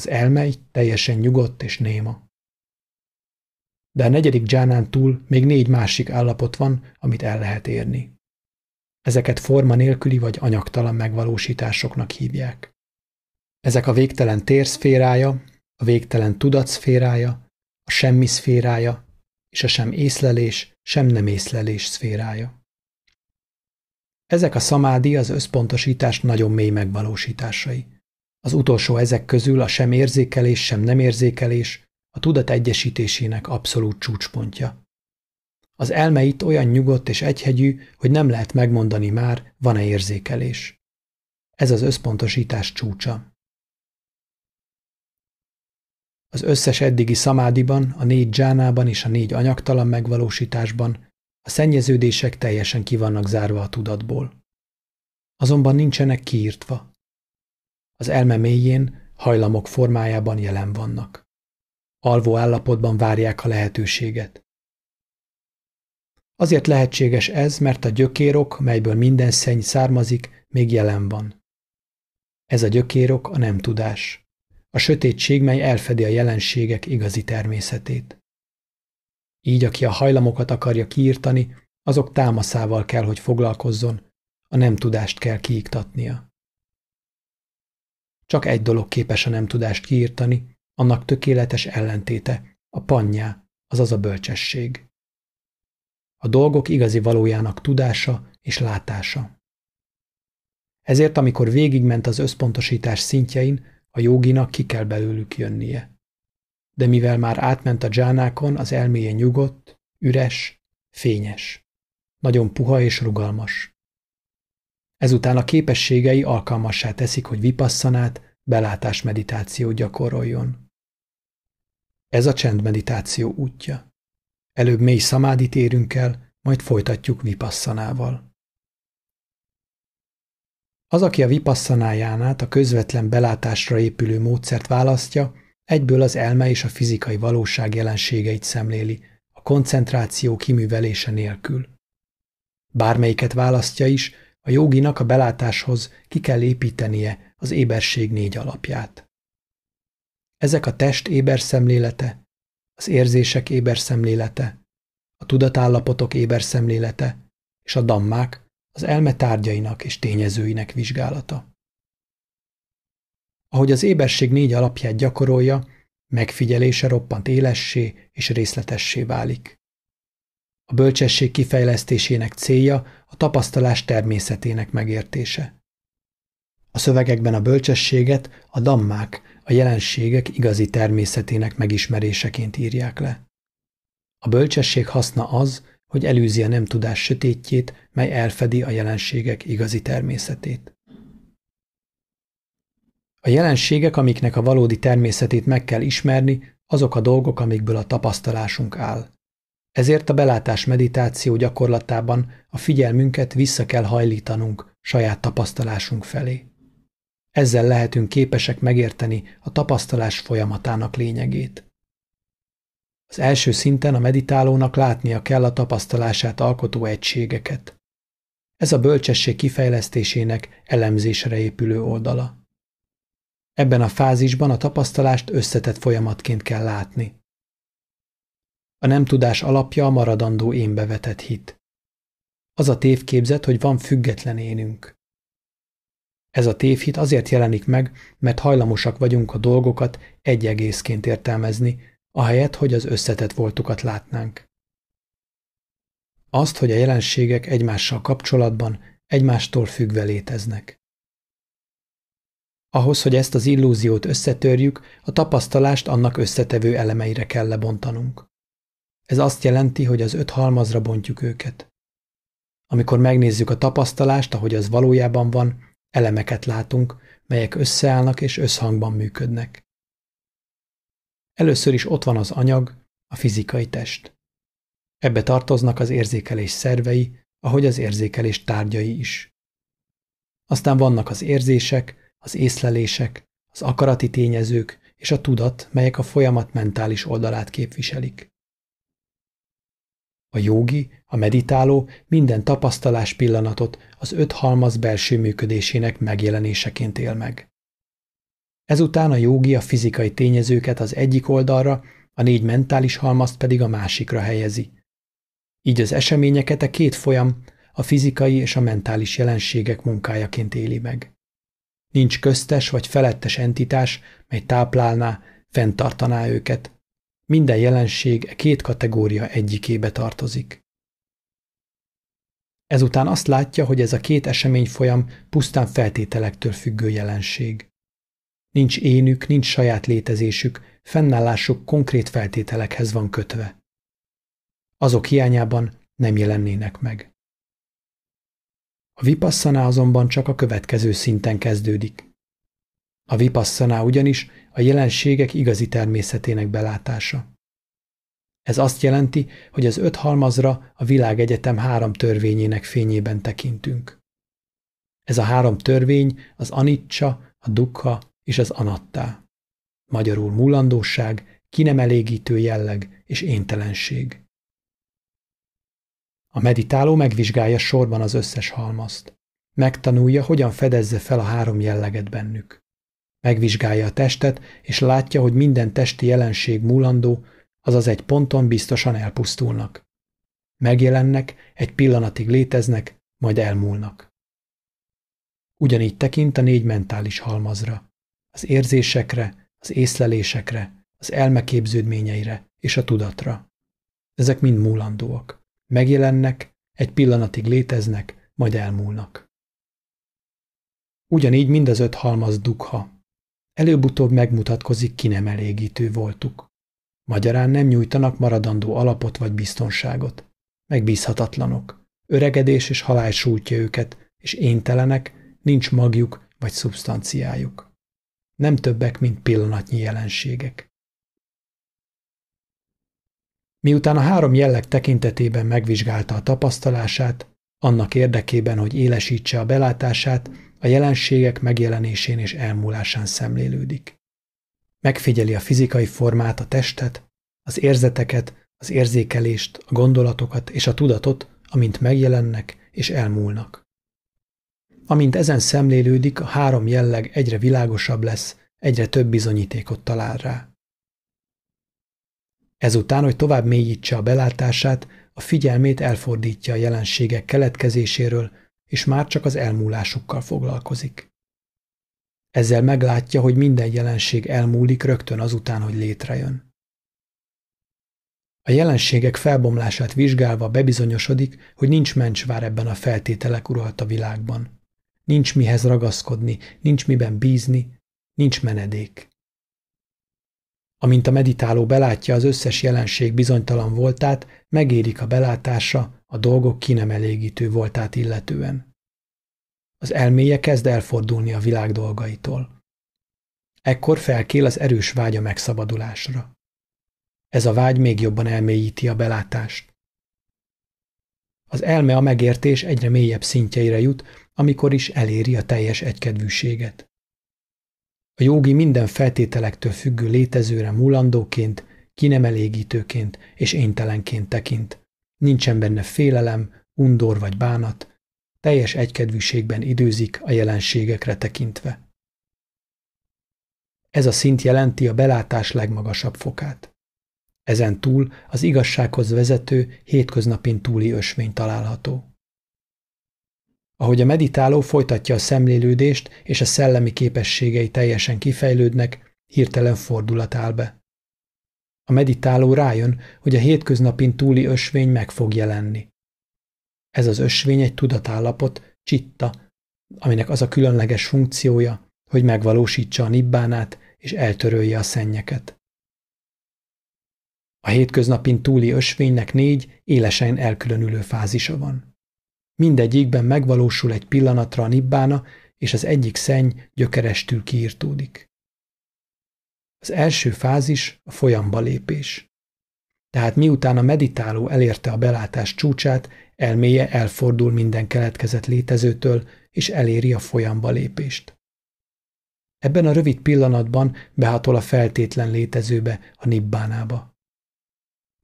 Az elme így teljesen nyugodt és néma. De a negyedik dzsánán túl még négy másik állapot van, amit el lehet érni. Ezeket forma nélküli vagy anyagtalan megvalósításoknak hívják. Ezek a végtelen térszférája, a végtelen tudatszférája, a semmi szférája és a sem észlelés, sem nem észlelés szférája. Ezek a szamádi az összpontosítás nagyon mély megvalósításai. Az utolsó ezek közül a sem érzékelés, sem nem érzékelés a tudat egyesítésének abszolút csúcspontja. Az elme itt olyan nyugodt és egyhegyű, hogy nem lehet megmondani már, van-e érzékelés. Ez az összpontosítás csúcsa. Az összes eddigi szamádiban, a négy dzsánában és a négy anyagtalan megvalósításban a szennyeződések teljesen kivannak zárva a tudatból. Azonban nincsenek kiírtva. Az elme mélyén hajlamok formájában jelen vannak. Alvó állapotban várják a lehetőséget. Azért lehetséges ez, mert a gyökérok, melyből minden szenny származik, még jelen van. Ez a gyökérok a nem tudás. A sötétség, mely elfedi a jelenségek igazi természetét. Így, aki a hajlamokat akarja kiírtani, azok támaszával kell, hogy foglalkozzon, a nem tudást kell kiiktatnia. Csak egy dolog képes a nem tudást kiírtani, annak tökéletes ellentéte, a pannyá, azaz a bölcsesség. A dolgok igazi valójának tudása és látása. Ezért, amikor végigment az összpontosítás szintjein, a joginak ki kell belőlük jönnie. De mivel már átment a dzsánákon, az elméje nyugodt, üres, fényes. Nagyon puha és rugalmas. Ezután a képességei alkalmassá teszik, hogy vipasszanát, belátás meditáció gyakoroljon. Ez a csendmeditáció útja. Előbb mély szamádit érünk el, majd folytatjuk vipasszanával. Az, aki a vipasszanájánát a közvetlen belátásra épülő módszert választja, egyből az elme és a fizikai valóság jelenségeit szemléli, a koncentráció kiművelése nélkül. Bármelyiket választja is, a joginak a belátáshoz ki kell építenie az éberség négy alapját. Ezek a test éberszemlélete, az érzések éberszemlélete, a tudatállapotok éberszemlélete és a dammák, az elme tárgyainak és tényezőinek vizsgálata. Ahogy az éberség négy alapját gyakorolja, megfigyelése roppant élessé és részletessé válik. A bölcsesség kifejlesztésének célja a tapasztalás természetének megértése. A szövegekben a bölcsességet a dammák, a jelenségek igazi természetének megismeréseként írják le. A bölcsesség haszna az, hogy elűzi a nem tudás sötétjét, mely elfedi a jelenségek igazi természetét. A jelenségek, amiknek a valódi természetét meg kell ismerni, azok a dolgok, amikből a tapasztalásunk áll. Ezért a belátás meditáció gyakorlatában a figyelmünket vissza kell hajlítanunk saját tapasztalásunk felé. Ezzel lehetünk képesek megérteni a tapasztalás folyamatának lényegét. Az első szinten a meditálónak látnia kell a tapasztalását alkotó egységeket. Ez a bölcsesség kifejlesztésének elemzésre épülő oldala. Ebben a fázisban a tapasztalást összetett folyamatként kell látni. A nem tudás alapja a maradandó énbe vetett hit. Az a tévképzet, hogy van független énünk. Ez a tévhit azért jelenik meg, mert hajlamosak vagyunk a dolgokat egy egészként értelmezni, ahelyett, hogy az összetett voltukat látnánk. Azt, hogy a jelenségek egymással kapcsolatban, egymástól függve léteznek. Ahhoz, hogy ezt az illúziót összetörjük, a tapasztalást annak összetevő elemeire kell lebontanunk. Ez azt jelenti, hogy az öt halmazra bontjuk őket. Amikor megnézzük a tapasztalást, ahogy az valójában van, elemeket látunk, melyek összeállnak és összhangban működnek. Először is ott van az anyag, a fizikai test. Ebbe tartoznak az érzékelés szervei, ahogy az érzékelés tárgyai is. Aztán vannak az érzések, az észlelések, az akarati tényezők és a tudat, melyek a folyamat mentális oldalát képviselik. A jogi, a meditáló minden tapasztalás pillanatot az öt halmaz belső működésének megjelenéseként él meg. Ezután a jogi a fizikai tényezőket az egyik oldalra, a négy mentális halmazt pedig a másikra helyezi. Így az eseményeket a két folyam, a fizikai és a mentális jelenségek munkájaként éli meg. Nincs köztes vagy felettes entitás, mely táplálná, fenntartaná őket. Minden jelenség e két kategória egyikébe tartozik. Ezután azt látja, hogy ez a két esemény folyam pusztán feltételektől függő jelenség. Nincs énük, nincs saját létezésük, fennállásuk konkrét feltételekhez van kötve. Azok hiányában nem jelennének meg. A vipasszaná azonban csak a következő szinten kezdődik. A vipasszaná ugyanis a jelenségek igazi természetének belátása. Ez azt jelenti, hogy az öt halmazra a világegyetem három törvényének fényében tekintünk. Ez a három törvény az anicsa, a dukha és az anattá. Magyarul múlandóság, kinemelégítő jelleg és éntelenség. A meditáló megvizsgálja sorban az összes halmazt. Megtanulja, hogyan fedezze fel a három jelleget bennük. Megvizsgálja a testet, és látja, hogy minden testi jelenség múlandó, azaz egy ponton biztosan elpusztulnak. Megjelennek, egy pillanatig léteznek, majd elmúlnak. Ugyanígy tekint a négy mentális halmazra az érzésekre, az észlelésekre, az elme képződményeire és a tudatra. Ezek mind múlandóak. Megjelennek, egy pillanatig léteznek, majd elmúlnak. Ugyanígy mind az öt halmaz dugha. Előbb-utóbb megmutatkozik ki nem elégítő voltuk. Magyarán nem nyújtanak maradandó alapot vagy biztonságot. Megbízhatatlanok. Öregedés és halál sújtja őket, és éntelenek, nincs magjuk vagy szubstanciájuk nem többek, mint pillanatnyi jelenségek. Miután a három jelleg tekintetében megvizsgálta a tapasztalását, annak érdekében, hogy élesítse a belátását, a jelenségek megjelenésén és elmúlásán szemlélődik. Megfigyeli a fizikai formát, a testet, az érzeteket, az érzékelést, a gondolatokat és a tudatot, amint megjelennek és elmúlnak. Amint ezen szemlélődik, a három jelleg egyre világosabb lesz, egyre több bizonyítékot talál rá. Ezután, hogy tovább mélyítse a belátását, a figyelmét elfordítja a jelenségek keletkezéséről, és már csak az elmúlásukkal foglalkozik. Ezzel meglátja, hogy minden jelenség elmúlik rögtön azután, hogy létrejön. A jelenségek felbomlását vizsgálva bebizonyosodik, hogy nincs mencsvár ebben a feltételek uralta világban. nincs mihez ragaszkodni, nincs miben bízni, nincs menedék. Amint a meditáló belátja az összes jelenség bizonytalan voltát, megérik a belátása a dolgok ki nem elégítő voltát illetően. Az elméje kezd elfordulni a világ dolgaitól. Ekkor felkél az erős vágya megszabadulásra. Ez a vágy még jobban elmélyíti a belátást. Az elme a megértés egyre mélyebb szintjeire jut, amikor is eléri a teljes egykedvűséget. A jogi minden feltételektől függő létezőre múlandóként, kinemelégítőként és éntelenként tekint. Nincsen benne félelem, undor vagy bánat, teljes egykedvűségben időzik a jelenségekre tekintve. Ez a szint jelenti a belátás legmagasabb fokát. Ezen túl az igazsághoz vezető, hétköznapin túli ösvény található. Ahogy a meditáló folytatja a szemlélődést és a szellemi képességei teljesen kifejlődnek, hirtelen fordulat áll be. A meditáló rájön, hogy a hétköznapin túli ösvény meg fog jelenni. Ez az ösvény egy tudatállapot, csitta, aminek az a különleges funkciója, hogy megvalósítsa a nibbánát és eltörölje a szennyeket. A hétköznapin túli ösvénynek négy élesen elkülönülő fázisa van. Mindegyikben megvalósul egy pillanatra a nibbána, és az egyik szenny gyökerestül kiirtódik. Az első fázis a folyamba lépés. Tehát miután a meditáló elérte a belátás csúcsát, elméje elfordul minden keletkezett létezőtől, és eléri a folyamba lépést. Ebben a rövid pillanatban behatol a feltétlen létezőbe, a nibbánába.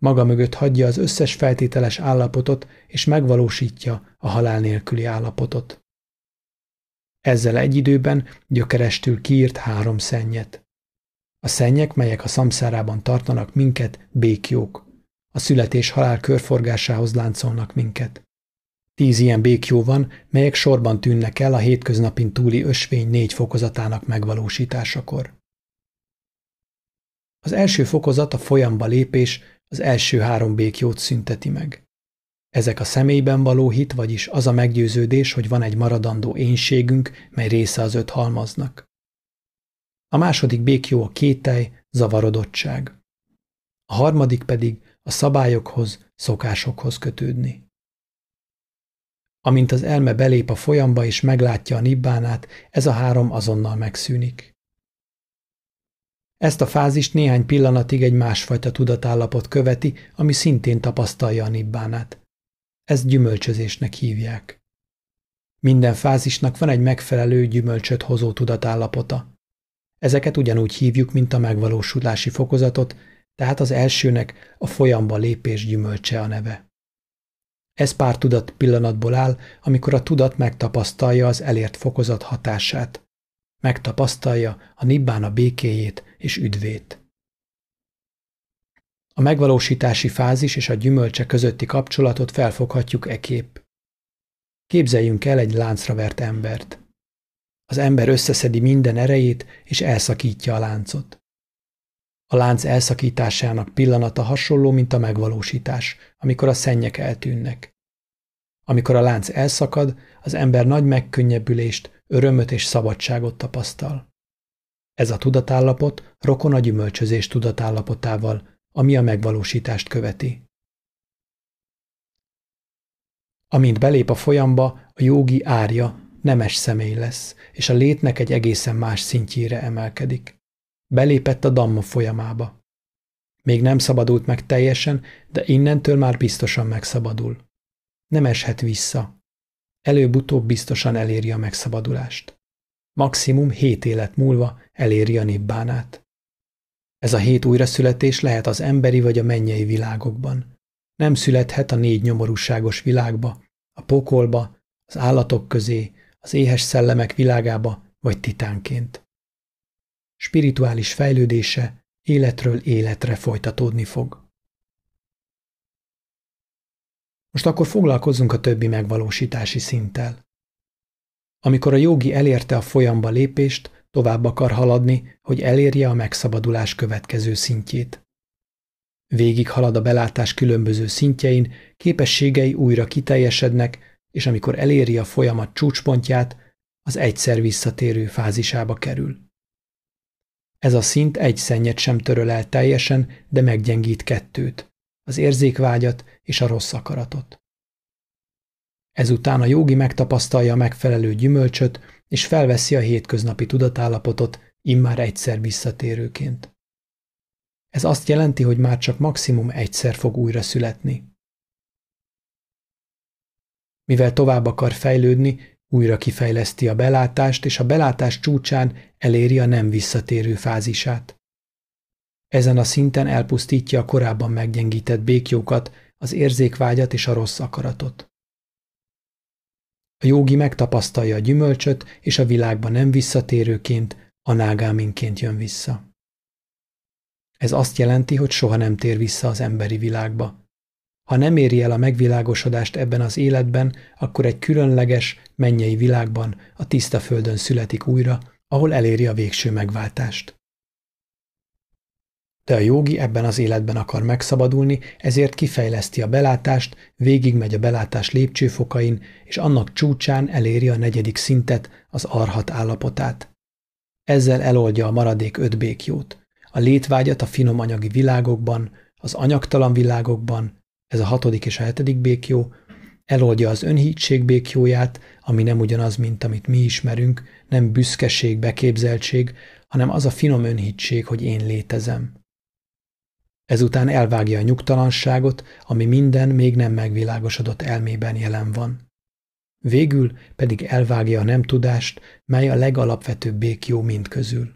Maga mögött hagyja az összes feltételes állapotot, és megvalósítja a halál nélküli állapotot. Ezzel egy időben gyökerestül kiírt három szennyet. A szennyek, melyek a szamszárában tartanak minket, békjók. A születés halál körforgásához láncolnak minket. Tíz ilyen békjó van, melyek sorban tűnnek el a hétköznapin túli ösvény négy fokozatának megvalósításakor. Az első fokozat a folyamba lépés, az első három békjót szünteti meg. Ezek a személyben való hit, vagyis az a meggyőződés, hogy van egy maradandó énségünk, mely része az öt halmaznak. A második békjó a kételj, zavarodottság. A harmadik pedig a szabályokhoz, szokásokhoz kötődni. Amint az elme belép a folyamba és meglátja a nibbánát, ez a három azonnal megszűnik. Ezt a fázist néhány pillanatig egy másfajta tudatállapot követi, ami szintén tapasztalja a nibbánát. Ezt gyümölcsözésnek hívják. Minden fázisnak van egy megfelelő gyümölcsöt hozó tudatállapota. Ezeket ugyanúgy hívjuk, mint a megvalósulási fokozatot, tehát az elsőnek a folyamba lépés gyümölcse a neve. Ez pár tudat pillanatból áll, amikor a tudat megtapasztalja az elért fokozat hatását. Megtapasztalja a nibbána békéjét és üdvét. A megvalósítási fázis és a gyümölcse közötti kapcsolatot felfoghatjuk e kép. Képzeljünk el egy láncra vert embert. Az ember összeszedi minden erejét, és elszakítja a láncot. A lánc elszakításának pillanata hasonló, mint a megvalósítás, amikor a szennyek eltűnnek. Amikor a lánc elszakad, az ember nagy megkönnyebbülést, örömöt és szabadságot tapasztal. Ez a tudatállapot rokon a gyümölcsözés tudatállapotával, ami a megvalósítást követi. Amint belép a folyamba, a jogi árja nemes személy lesz, és a létnek egy egészen más szintjére emelkedik. Belépett a damma folyamába. Még nem szabadult meg teljesen, de innentől már biztosan megszabadul. Nem eshet vissza. Előbb-utóbb biztosan eléri a megszabadulást maximum hét élet múlva eléri a nibbánát. Ez a hét újraszületés lehet az emberi vagy a mennyei világokban. Nem születhet a négy nyomorúságos világba, a pokolba, az állatok közé, az éhes szellemek világába vagy titánként. Spirituális fejlődése életről életre folytatódni fog. Most akkor foglalkozzunk a többi megvalósítási szinttel. Amikor a jogi elérte a folyamba lépést, tovább akar haladni, hogy elérje a megszabadulás következő szintjét. Végig halad a belátás különböző szintjein, képességei újra kiteljesednek, és amikor eléri a folyamat csúcspontját, az egyszer visszatérő fázisába kerül. Ez a szint egy szennyet sem töröl el teljesen, de meggyengít kettőt, az érzékvágyat és a rossz akaratot. Ezután a jogi megtapasztalja a megfelelő gyümölcsöt, és felveszi a hétköznapi tudatállapotot immár egyszer visszatérőként. Ez azt jelenti, hogy már csak maximum egyszer fog újra születni. Mivel tovább akar fejlődni, újra kifejleszti a belátást, és a belátás csúcsán eléri a nem visszatérő fázisát. Ezen a szinten elpusztítja a korábban meggyengített békjókat, az érzékvágyat és a rossz akaratot. A jogi megtapasztalja a gyümölcsöt, és a világba nem visszatérőként, anágáminként jön vissza. Ez azt jelenti, hogy soha nem tér vissza az emberi világba. Ha nem éri el a megvilágosodást ebben az életben, akkor egy különleges, mennyei világban, a tiszta földön születik újra, ahol eléri a végső megváltást. De a jogi ebben az életben akar megszabadulni, ezért kifejleszti a belátást, végigmegy a belátás lépcsőfokain, és annak csúcsán eléri a negyedik szintet, az arhat állapotát. Ezzel eloldja a maradék öt békjót. A létvágyat a finom anyagi világokban, az anyagtalan világokban, ez a hatodik és a hetedik békjó, eloldja az önhítség békjóját, ami nem ugyanaz, mint amit mi ismerünk, nem büszkeség, beképzeltség, hanem az a finom önhittség, hogy én létezem. Ezután elvágja a nyugtalanságot, ami minden még nem megvilágosodott elmében jelen van. Végül pedig elvágja a nem tudást, mely a legalapvetőbb békjó mind közül.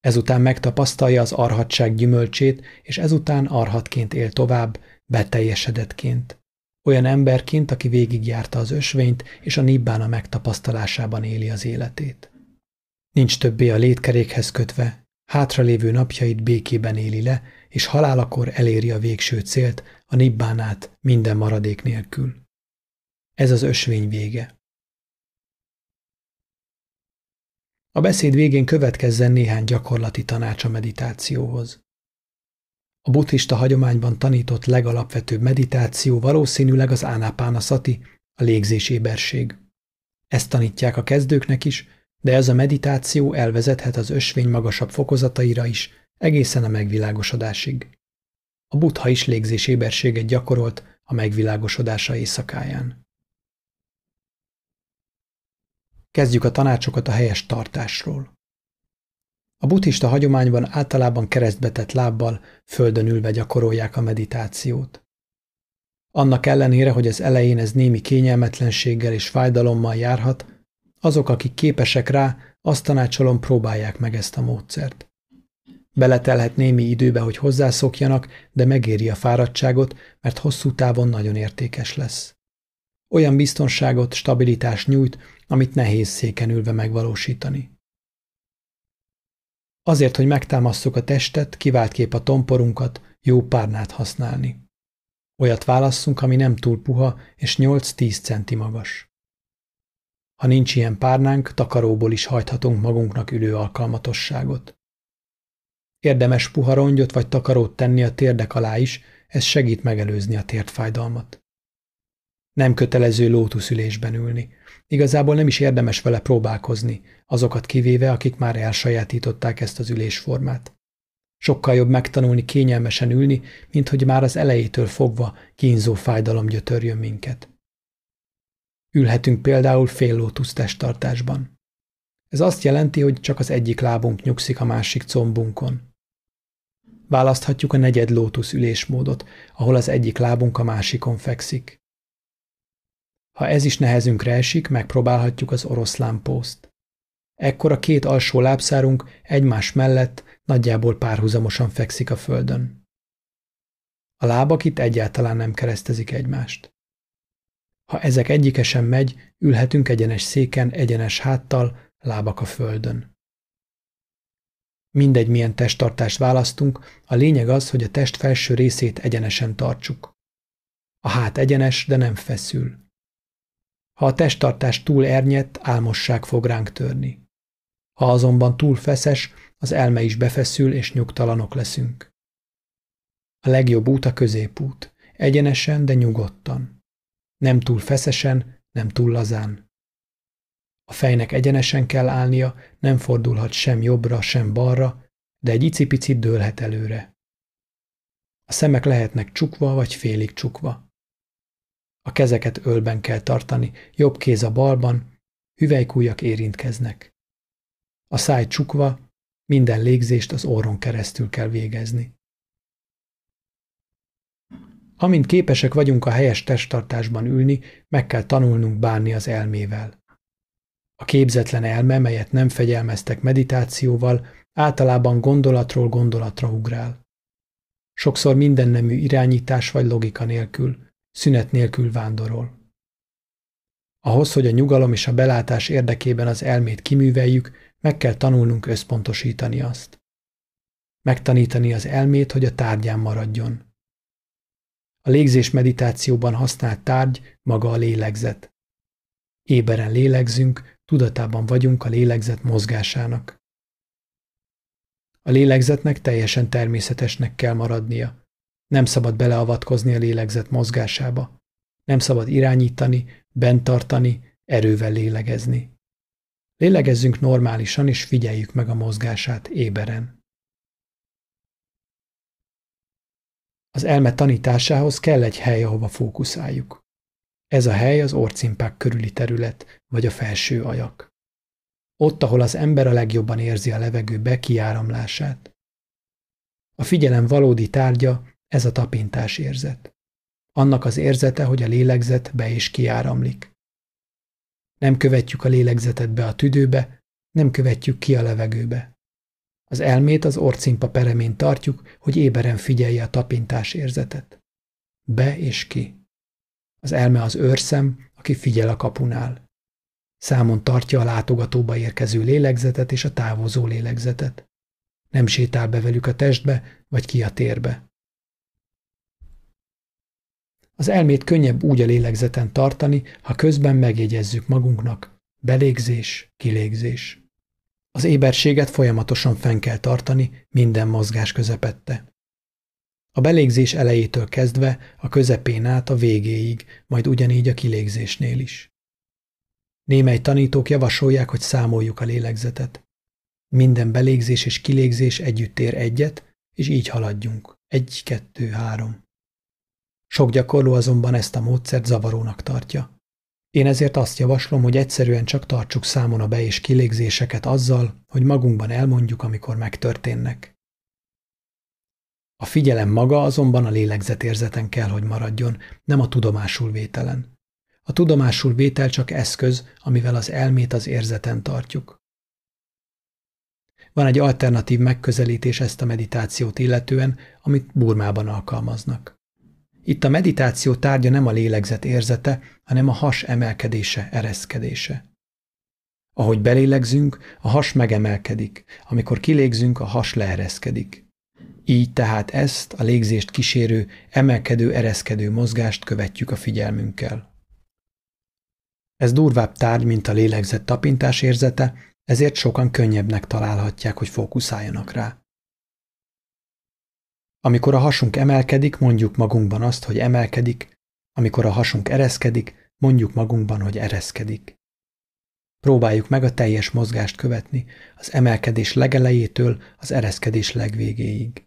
Ezután megtapasztalja az arhatság gyümölcsét, és ezután arhatként él tovább, beteljesedetként. Olyan emberként, aki végigjárta az ösvényt, és a nibbána megtapasztalásában éli az életét. Nincs többé a létkerékhez kötve, hátralévő napjait békében éli le, és halálakor eléri a végső célt, a nibbánát minden maradék nélkül. Ez az ösvény vége. A beszéd végén következzen néhány gyakorlati tanács a meditációhoz. A buddhista hagyományban tanított legalapvetőbb meditáció valószínűleg az ánápána szati, a légzéséberség. Ezt tanítják a kezdőknek is, de ez a meditáció elvezethet az ösvény magasabb fokozataira is, egészen a megvilágosodásig. A buddha is légzéséberséget gyakorolt a megvilágosodása éjszakáján. Kezdjük a tanácsokat a helyes tartásról. A buddhista hagyományban általában keresztbetett lábbal, földön ülve gyakorolják a meditációt. Annak ellenére, hogy az elején ez némi kényelmetlenséggel és fájdalommal járhat, azok, akik képesek rá, azt tanácsolom, próbálják meg ezt a módszert. Beletelhet némi időbe, hogy hozzászokjanak, de megéri a fáradtságot, mert hosszú távon nagyon értékes lesz. Olyan biztonságot, stabilitást nyújt, amit nehéz széken ülve megvalósítani. Azért, hogy megtámasszuk a testet, kép a tomporunkat, jó párnát használni. Olyat válasszunk, ami nem túl puha és 8-10 centi magas. Ha nincs ilyen párnánk, takaróból is hajthatunk magunknak ülő alkalmatosságot. Érdemes puha rongyot vagy takarót tenni a térdek alá is, ez segít megelőzni a térdfájdalmat. Nem kötelező lótuszülésben ülni. Igazából nem is érdemes vele próbálkozni, azokat kivéve, akik már elsajátították ezt az ülésformát. Sokkal jobb megtanulni kényelmesen ülni, mint hogy már az elejétől fogva kínzó fájdalom gyötörjön minket. Ülhetünk például fél lótusz testtartásban. Ez azt jelenti, hogy csak az egyik lábunk nyugszik a másik combunkon. Választhatjuk a negyed lótusz ülésmódot, ahol az egyik lábunk a másikon fekszik. Ha ez is nehezünkre esik, megpróbálhatjuk az oroszlán pószt. Ekkor a két alsó lábszárunk egymás mellett nagyjából párhuzamosan fekszik a földön. A lábak itt egyáltalán nem keresztezik egymást. Ha ezek egyike sem megy, ülhetünk egyenes széken, egyenes háttal, lábak a földön. Mindegy, milyen testtartást választunk, a lényeg az, hogy a test felső részét egyenesen tartsuk. A hát egyenes, de nem feszül. Ha a testtartás túl ernyett, álmosság fog ránk törni. Ha azonban túl feszes, az elme is befeszül, és nyugtalanok leszünk. A legjobb út a középút, egyenesen, de nyugodtan. Nem túl feszesen, nem túl lazán. A fejnek egyenesen kell állnia, nem fordulhat sem jobbra, sem balra, de egy icipicit dőlhet előre. A szemek lehetnek csukva vagy félig csukva. A kezeket ölben kell tartani, jobb kéz a balban, hüvelykújak érintkeznek. A száj csukva, minden légzést az orron keresztül kell végezni. Amint képesek vagyunk a helyes testtartásban ülni, meg kell tanulnunk bánni az elmével. A képzetlen elme, melyet nem fegyelmeztek meditációval, általában gondolatról gondolatra ugrál. Sokszor minden nemű irányítás vagy logika nélkül, szünet nélkül vándorol. Ahhoz, hogy a nyugalom és a belátás érdekében az elmét kiműveljük, meg kell tanulnunk összpontosítani azt. Megtanítani az elmét, hogy a tárgyán maradjon. A légzés meditációban használt tárgy maga a lélegzet. Éberen lélegzünk, tudatában vagyunk a lélegzet mozgásának. A lélegzetnek teljesen természetesnek kell maradnia. Nem szabad beleavatkozni a lélegzet mozgásába. Nem szabad irányítani, bent tartani, erővel lélegezni. Lélegezzünk normálisan, és figyeljük meg a mozgását éberen. Az elme tanításához kell egy hely, ahova fókuszáljuk. Ez a hely az orcimpák körüli terület, vagy a felső ajak. Ott, ahol az ember a legjobban érzi a levegő bekiáramlását. A figyelem valódi tárgya ez a tapintás érzet. Annak az érzete, hogy a lélegzet be és kiáramlik. Nem követjük a lélegzetet be a tüdőbe, nem követjük ki a levegőbe. Az elmét az orcimpa peremén tartjuk, hogy éberen figyelje a tapintás érzetet. Be és ki. Az elme az őrszem, aki figyel a kapunál. Számon tartja a látogatóba érkező lélegzetet és a távozó lélegzetet. Nem sétál be velük a testbe, vagy ki a térbe. Az elmét könnyebb úgy a lélegzeten tartani, ha közben megjegyezzük magunknak belégzés, kilégzés. Az éberséget folyamatosan fenn kell tartani minden mozgás közepette. A belégzés elejétől kezdve a közepén át a végéig, majd ugyanígy a kilégzésnél is. Némely tanítók javasolják, hogy számoljuk a lélegzetet. Minden belégzés és kilégzés együtt ér egyet, és így haladjunk. Egy, kettő, három. Sok gyakorló azonban ezt a módszert zavarónak tartja. Én ezért azt javaslom, hogy egyszerűen csak tartsuk számon a be- és kilégzéseket azzal, hogy magunkban elmondjuk, amikor megtörténnek. A figyelem maga azonban a lélegzetérzeten kell, hogy maradjon, nem a tudomásul vételen. A tudomásul vétel csak eszköz, amivel az elmét az érzeten tartjuk. Van egy alternatív megközelítés ezt a meditációt illetően, amit Burmában alkalmaznak. Itt a meditáció tárgya nem a lélegzet érzete, hanem a has emelkedése, ereszkedése. Ahogy belélegzünk, a has megemelkedik, amikor kilégzünk, a has leereszkedik. Így tehát ezt, a légzést kísérő, emelkedő-ereszkedő mozgást követjük a figyelmünkkel. Ez durvább tárgy, mint a lélegzett tapintás érzete, ezért sokan könnyebbnek találhatják, hogy fókuszáljanak rá. Amikor a hasunk emelkedik, mondjuk magunkban azt, hogy emelkedik, amikor a hasunk ereszkedik, mondjuk magunkban, hogy ereszkedik. Próbáljuk meg a teljes mozgást követni, az emelkedés legelejétől az ereszkedés legvégéig.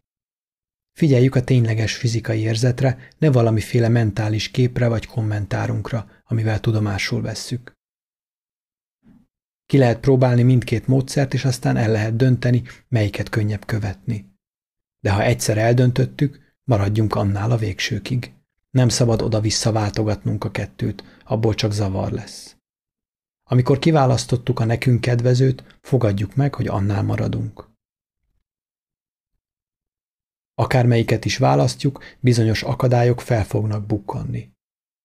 Figyeljük a tényleges fizikai érzetre, ne valamiféle mentális képre vagy kommentárunkra, amivel tudomásul vesszük. Ki lehet próbálni mindkét módszert, és aztán el lehet dönteni, melyiket könnyebb követni. De ha egyszer eldöntöttük, maradjunk annál a végsőkig. Nem szabad oda-vissza váltogatnunk a kettőt, abból csak zavar lesz. Amikor kiválasztottuk a nekünk kedvezőt, fogadjuk meg, hogy annál maradunk. Akármelyiket is választjuk, bizonyos akadályok fel fognak bukkanni.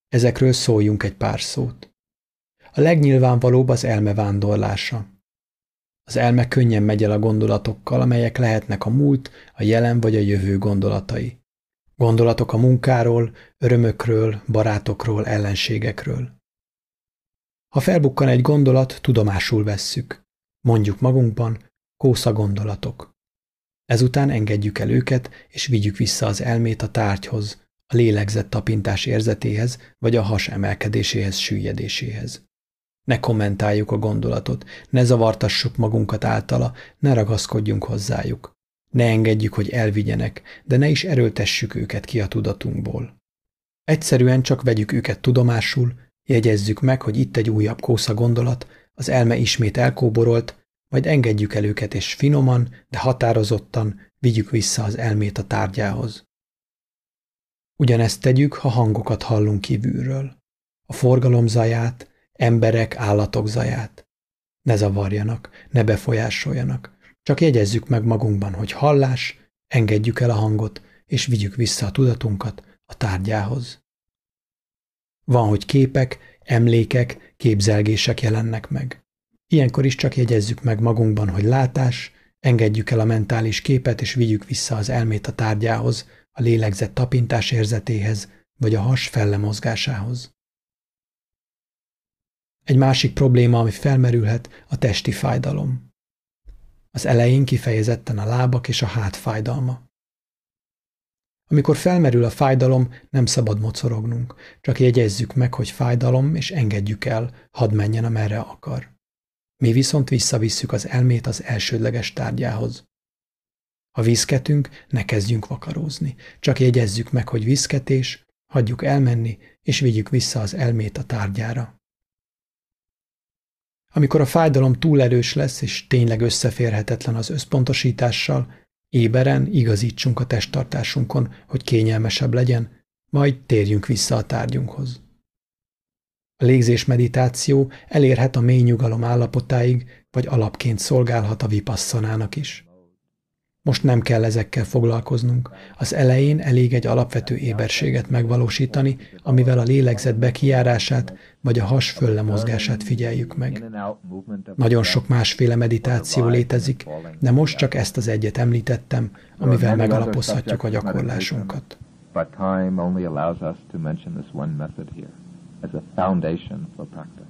Ezekről szóljunk egy pár szót. A legnyilvánvalóbb az elme vándorlása. Az elme könnyen megy el a gondolatokkal, amelyek lehetnek a múlt, a jelen vagy a jövő gondolatai. Gondolatok a munkáról, örömökről, barátokról, ellenségekről. Ha felbukkan egy gondolat, tudomásul vesszük. Mondjuk magunkban, kósza gondolatok. Ezután engedjük el őket, és vigyük vissza az elmét a tárgyhoz, a lélegzett tapintás érzetéhez, vagy a has emelkedéséhez, süllyedéséhez. Ne kommentáljuk a gondolatot, ne zavartassuk magunkat általa, ne ragaszkodjunk hozzájuk. Ne engedjük, hogy elvigyenek, de ne is erőltessük őket ki a tudatunkból. Egyszerűen csak vegyük őket tudomásul, jegyezzük meg, hogy itt egy újabb kósza gondolat, az elme ismét elkóborolt, majd engedjük el őket, és finoman, de határozottan vigyük vissza az elmét a tárgyához. Ugyanezt tegyük, ha hangokat hallunk kívülről. A forgalom zaját, emberek, állatok zaját. Ne zavarjanak, ne befolyásoljanak. Csak jegyezzük meg magunkban, hogy hallás, engedjük el a hangot, és vigyük vissza a tudatunkat a tárgyához. Van, hogy képek, emlékek, képzelgések jelennek meg. Ilyenkor is csak jegyezzük meg magunkban, hogy látás, engedjük el a mentális képet, és vigyük vissza az elmét a tárgyához, a lélegzett tapintás érzetéhez, vagy a has fellemozgásához. Egy másik probléma, ami felmerülhet, a testi fájdalom. Az elején kifejezetten a lábak és a hát fájdalma. Amikor felmerül a fájdalom, nem szabad mocorognunk, csak jegyezzük meg, hogy fájdalom, és engedjük el, hadd menjen, amerre akar. Mi viszont visszavisszük az elmét az elsődleges tárgyához. Ha viszketünk, ne kezdjünk vakarózni, csak jegyezzük meg, hogy viszketés, hagyjuk elmenni, és vigyük vissza az elmét a tárgyára. Amikor a fájdalom túl erős lesz, és tényleg összeférhetetlen az összpontosítással, éberen igazítsunk a testtartásunkon, hogy kényelmesebb legyen, majd térjünk vissza a tárgyunkhoz. A légzés meditáció elérhet a mély nyugalom állapotáig, vagy alapként szolgálhat a vipasszanának is. Most nem kell ezekkel foglalkoznunk. Az elején elég egy alapvető éberséget megvalósítani, amivel a lélegzet bekijárását vagy a has föllemozgását figyeljük meg. Nagyon sok másféle meditáció létezik, de most csak ezt az egyet említettem, amivel megalapozhatjuk a gyakorlásunkat. But time only allows us to mention this one method here as a foundation for practice.